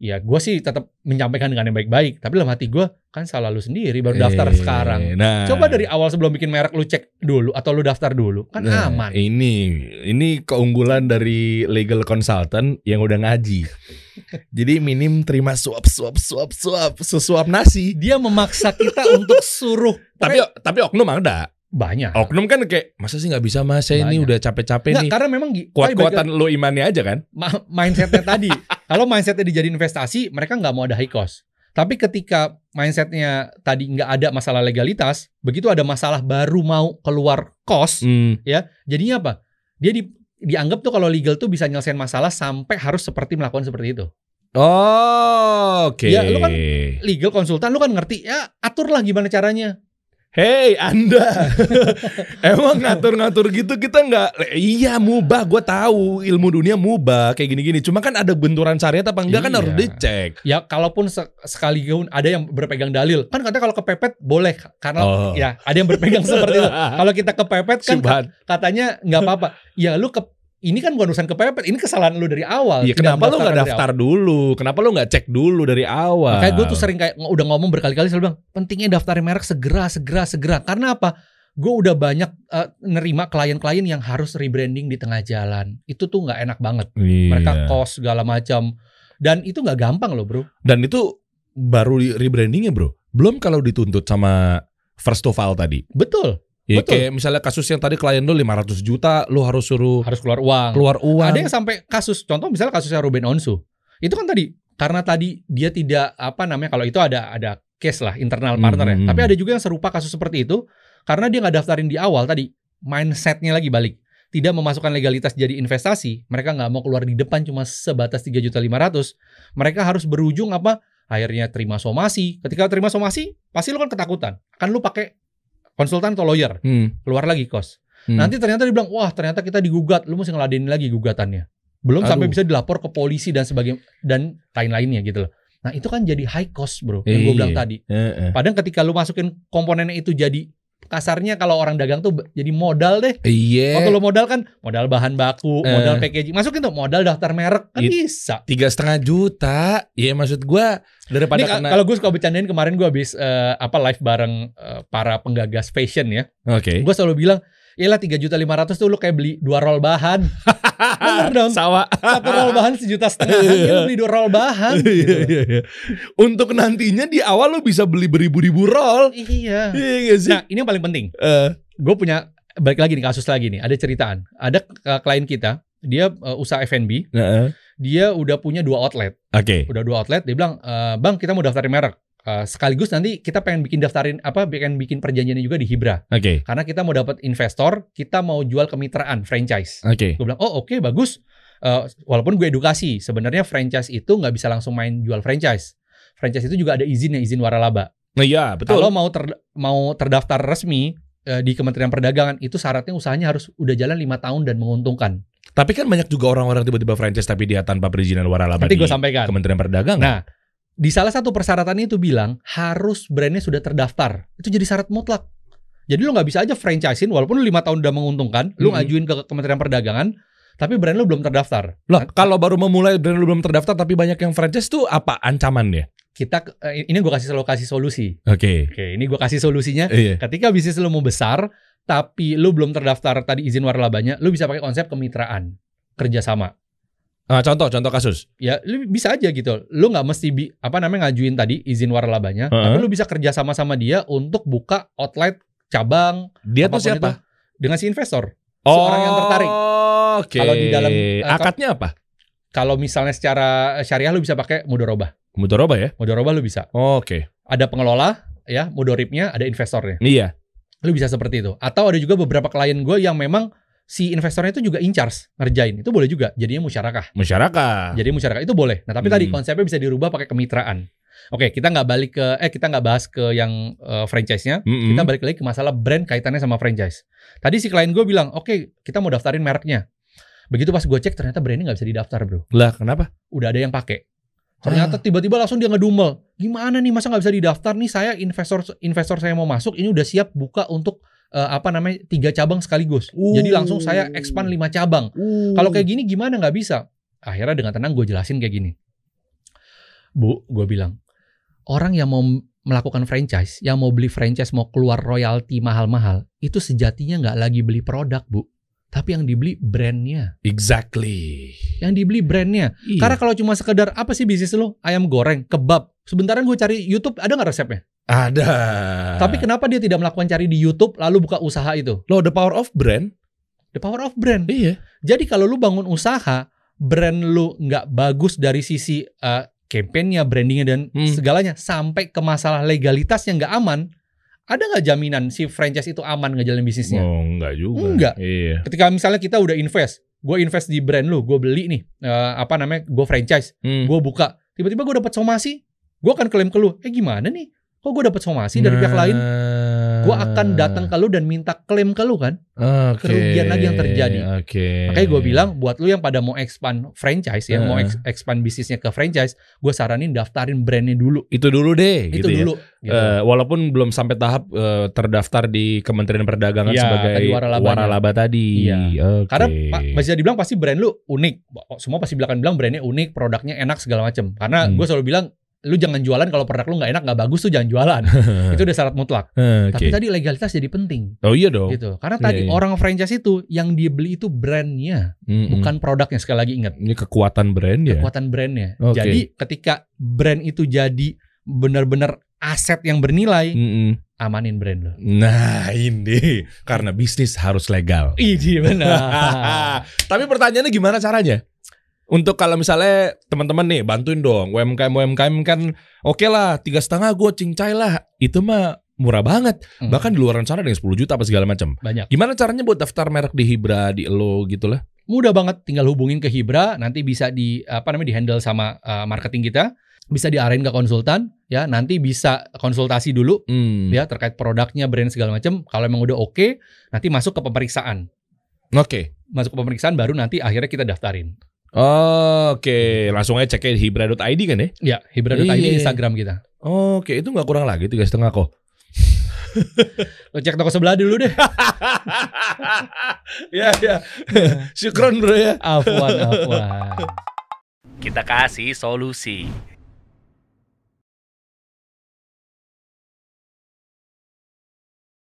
Ya gue sih tetap menyampaikan dengan yang baik-baik. Tapi dalam hati gue kan salah lu sendiri baru daftar Eh, sekarang. Nah, Coba dari awal sebelum bikin merek lu cek dulu atau lu daftar dulu kan Nah, aman. Ini ini keunggulan dari legal consultant yang udah ngaji. Jadi minim terima suap suap suap suap sesuap nasi. Dia memaksa kita untuk suruh. Tapi tapi oknum ada. banyak. Oknum kan kayak masa sih nggak bisa mas saya ini udah capek-capek nih. karena memang Kuat-kuatan lo imannya aja kan? ma- mindsetnya tadi. Kalau mindsetnya dijadiin investasi, mereka nggak mau ada high cost. Tapi ketika mindsetnya tadi nggak ada masalah legalitas, begitu ada masalah baru mau keluar cost, Hmm. ya jadinya apa? Dia di, dianggap tuh kalau legal tuh bisa nyelesain masalah sampai harus seperti melakukan seperti itu. Oh, oke. Ya, lu kan- Legal konsultan lu kan ngerti ya aturlah gimana caranya. Hey Anda, emang ngatur-ngatur gitu kita nggak? Iya mubah, gue tahu ilmu dunia mubah kayak gini-gini. Cuma kan ada benturan syariat apa enggak kan Iya. harus dicek. Ya kalaupun se- sekalipun ada yang berpegang dalil, kan katanya kalau kepepet boleh karena Oh. ya ada yang berpegang seperti itu. Kalau kita kepepet kan Subhan. katanya nggak apa-apa. Ya lu ke ini kan bukan urusan kepepet, ini kesalahan lu dari awal. Iya kenapa lu nggak daftar dulu? Kenapa lu nggak cek dulu dari awal? Kayak gue tuh sering kayak udah ngomong berkali-kali selalu bilang pentingnya daftarin merek segera segera segera karena apa? Gue udah banyak eh, nerima klien-klien yang harus rebranding di tengah jalan. Itu tuh nggak enak banget. Iya. Mereka kos segala macam dan itu nggak gampang loh bro. Dan itu baru di- rebrandingnya bro. Belum kalau dituntut sama first to file tadi. Betul Ya, Betul. kayak misalnya kasus yang tadi klien lu 500 juta, lu harus suruh harus keluar uang. keluar uang. Ada yang sampai kasus contoh misalnya kasusnya Ruben Onsu. Itu kan tadi karena tadi dia tidak apa namanya kalau itu ada ada case lah internal Hmm, partner ya. hmm, Tapi hmm. ada juga yang serupa kasus seperti itu karena dia nggak daftarin di awal tadi mindsetnya lagi balik. Tidak memasukkan legalitas jadi investasi, mereka nggak mau keluar di depan cuma sebatas 3 juta 500. Mereka harus berujung apa? Akhirnya terima somasi. Ketika terima somasi, pasti lu kan ketakutan. Kan lu pakai konsultan atau lawyer, Hmm, keluar lagi kos. hmm. Nanti ternyata dia bilang, wah ternyata kita digugat, lu mesti ngeladenin lagi gugatannya. Belum sampai Aduh. bisa dilapor ke polisi dan sebagainya dan lain-lainnya gitu loh. Nah itu kan jadi high cost bro, yang gue Iya. bilang tadi. Padahal ketika lu masukin komponennya itu jadi kasarnya kalau orang dagang tuh jadi modal deh. Iya. Waktu lu modal kan modal bahan baku, Eh. modal packaging, masukin tuh modal daftar merek kan It- bisa. tiga setengah juta. Iya maksud gua daripada Ini ka- kena. kalau gue suka bercandain kemarin gue habis eh, apa live bareng eh, para penggagas fashion ya. Oke. Gue selalu bilang, Yalah 3 juta 500 tuh lu kayak beli dua roll bahan. Bener dong. Sawa. Satu roll bahan sejuta setengah. Dia lu beli dua roll bahan. Iya, gitu. iya, iya. Untuk nantinya di awal lo bisa beli beribu-ribu roll. Iya. Iya gak sih? Nah ini yang paling penting. Eh, Gue punya balik lagi nih kasus lagi nih. Ada ceritaan. Ada uh, klien kita. Dia uh, usaha F&B. Heeh. Dia udah punya dua outlet. Oke. Udah dua outlet. Dia bilang, "Eh, bang kita mau daftarin merek. Eh, sekaligus nanti kita pengen bikin daftarin apa pengen bikin perjanjiannya juga di Hibra Oke. karena kita mau dapat investor kita mau jual kemitraan franchise Oke. gue bilang oh oke bagus Eh, walaupun gue edukasi sebenarnya franchise itu nggak bisa langsung main jual franchise franchise itu juga ada izinnya izin waralaba Nah, iya, betul. kalau mau ter- mau terdaftar resmi eh, di Kementerian Perdagangan itu syaratnya usahanya harus udah jalan lima tahun dan menguntungkan Tapi kan banyak juga orang-orang tiba-tiba franchise tapi dia tanpa perizinan waralaba nanti di gue sampaikan Kementerian Perdagangan. nah di salah satu persyaratannya itu bilang harus brandnya sudah terdaftar. Itu jadi syarat mutlak. Jadi lu nggak bisa aja franchisein walaupun lu lima tahun udah menguntungkan lu ngajuin ke Kementerian Perdagangan tapi brand lu belum terdaftar. Loh, kalau baru memulai brand lu belum terdaftar tapi banyak yang franchise tuh apa? Ancamannya? kita eh, ini gue kasih selalu kasih solusi. Oke. oke ini gue kasih solusinya. Iya. ketika bisnis lu mau besar tapi lu belum terdaftar tadi izin waralabanya lu bisa pakai konsep kemitraan kerjasama Ah, contoh, contoh kasus. ya lu bisa aja gitu lu nggak mesti bi- apa namanya ngajuin tadi izin waralabanya Heeh. tapi lu bisa kerja sama sama dia untuk buka outlet cabang Dia tuh siapa? itu. dengan si investor. Seorang yang tertarik. Oke. Kalau di dalam, eh, akadnya apa? Kalau misalnya secara syariah lu bisa pakai mudorobah. Mudoroba ya? Mudorobah lu bisa. Oke. Ada pengelola, ya, mudoribnya, ada investornya. Iya. Lu bisa seperti itu. Atau ada juga beberapa klien gue yang memang si investornya itu juga in charge ngerjain. Itu boleh juga. Jadinya musyarakah. Masyarakat. Jadi musyarakah itu boleh. Nah, tapi tadi Hmm. konsepnya bisa dirubah pakai kemitraan. Oke, kita nggak balik ke eh kita nggak bahas ke yang eh, franchise-nya. Mm-mm. Kita balik lagi ke masalah brand kaitannya sama franchise. Tadi si klien gue bilang, oke kita mau daftarin mereknya. Begitu pas gue cek ternyata brandnya nggak bisa didaftar bro. Lah, kenapa? Udah ada yang pakai. Ternyata Ah. tiba-tiba langsung dia ngedumel. Gimana nih masa nggak bisa didaftar nih? Saya investor investor saya mau masuk ini udah siap buka untuk eh, apa namanya tiga cabang sekaligus. Jadi langsung saya expand lima cabang. Kalau kayak gini gimana nggak bisa? Akhirnya dengan tenang gue jelasin kayak gini. Bu, gue bilang, orang yang mau melakukan franchise, yang mau beli franchise, mau keluar royalti mahal-mahal, itu sejatinya nggak lagi beli produk, Bu. Tapi yang dibeli brandnya. Exactly. Yang dibeli brandnya. Iya. Karena kalau cuma sekedar, apa sih bisnis lu? Ayam goreng, kebab. Sebentaran gue cari YouTube, ada nggak resepnya? Ada. Tapi kenapa dia tidak melakukan cari di YouTube, lalu buka usaha itu? lo the power of brand? The power of brand. Iya. Jadi kalau lu bangun usaha, brand lu nggak bagus dari sisi uh, campaignnya, brandingnya dan Hmm. segalanya, sampai ke masalah legalitas yang nggak aman, ada nggak jaminan si franchise itu aman ngejalanin bisnisnya? Oh, enggak juga. Enggak. Iya. Ketika misalnya kita udah invest, gue invest di brand lu, gue beli nih, uh, apa namanya, gue franchise, Hmm. gue buka, tiba-tiba gue dapat somasi, gue akan klaim ke lu, eh gimana nih? Kok gue dapat somasi dari pihak lain? Gue akan datang ke lu dan minta klaim ke lu kan? Oke. kerugian lagi yang terjadi. Oke. Makanya gue bilang buat lu yang pada mau expand franchise ya, mau Eh. ex- expand bisnisnya ke franchise, gue saranin daftarin brandnya dulu. itu dulu deh itu gitu ya. dulu. gitu. Eh, walaupun belum sampai tahap eh, terdaftar di Kementerian Perdagangan Iya, sebagai tadi waralabanya. waralaba tadi. Iya. Oke. Karena pa- bisa dibilang pasti brand lu unik. Semua pasti bilang bilang brandnya unik, produknya enak segala macem. Karena Hmm. gue selalu bilang lu jangan jualan kalau produk lu nggak enak nggak bagus tuh jangan jualan. itu udah syarat mutlak. Oke. Tapi tadi legalitas jadi penting oh iya dong. gitu. Karena Iya, tadi iya. orang franchise itu yang dia beli itu brandnya, Mm-mm. bukan produknya. Sekali lagi ingat Ini kekuatan brand ya. kekuatan brandnya. Oke. Jadi ketika brand itu jadi benar-benar aset yang bernilai, Mm-mm. amanin brand lo. Nah ini karena bisnis harus legal. Iya benar. Tapi pertanyaannya gimana caranya? Untuk kalau misalnya teman-teman nih bantuin dong UMKM UMKM kan oke lah tiga setengah gue cincai lah itu mah murah banget Hmm. bahkan di luar sana ada yang 10 juta apa segala macam. banyak. Gimana caranya buat daftar merek di Hibra di Elo gitu lah? Mudah banget tinggal hubungin ke Hibra, nanti bisa di apa namanya di handle sama uh, marketing kita, bisa diarahin ke konsultan ya, nanti bisa konsultasi dulu Hmm. ya terkait produknya, brand segala macam. Kalau emang udah oke, nanti masuk ke pemeriksaan. Oke. Masuk ke pemeriksaan baru nanti akhirnya kita daftarin. Oke, langsung aja cek hibra.id kan ya? Ya, hibra.id Iya. Instagram kita. Oke, itu nggak kurang lagi tiga setengah kok. Lo cek toko sebelah dulu deh. ya ya. Syukron bro ya. Afwan, afwan. Kita kasih solusi.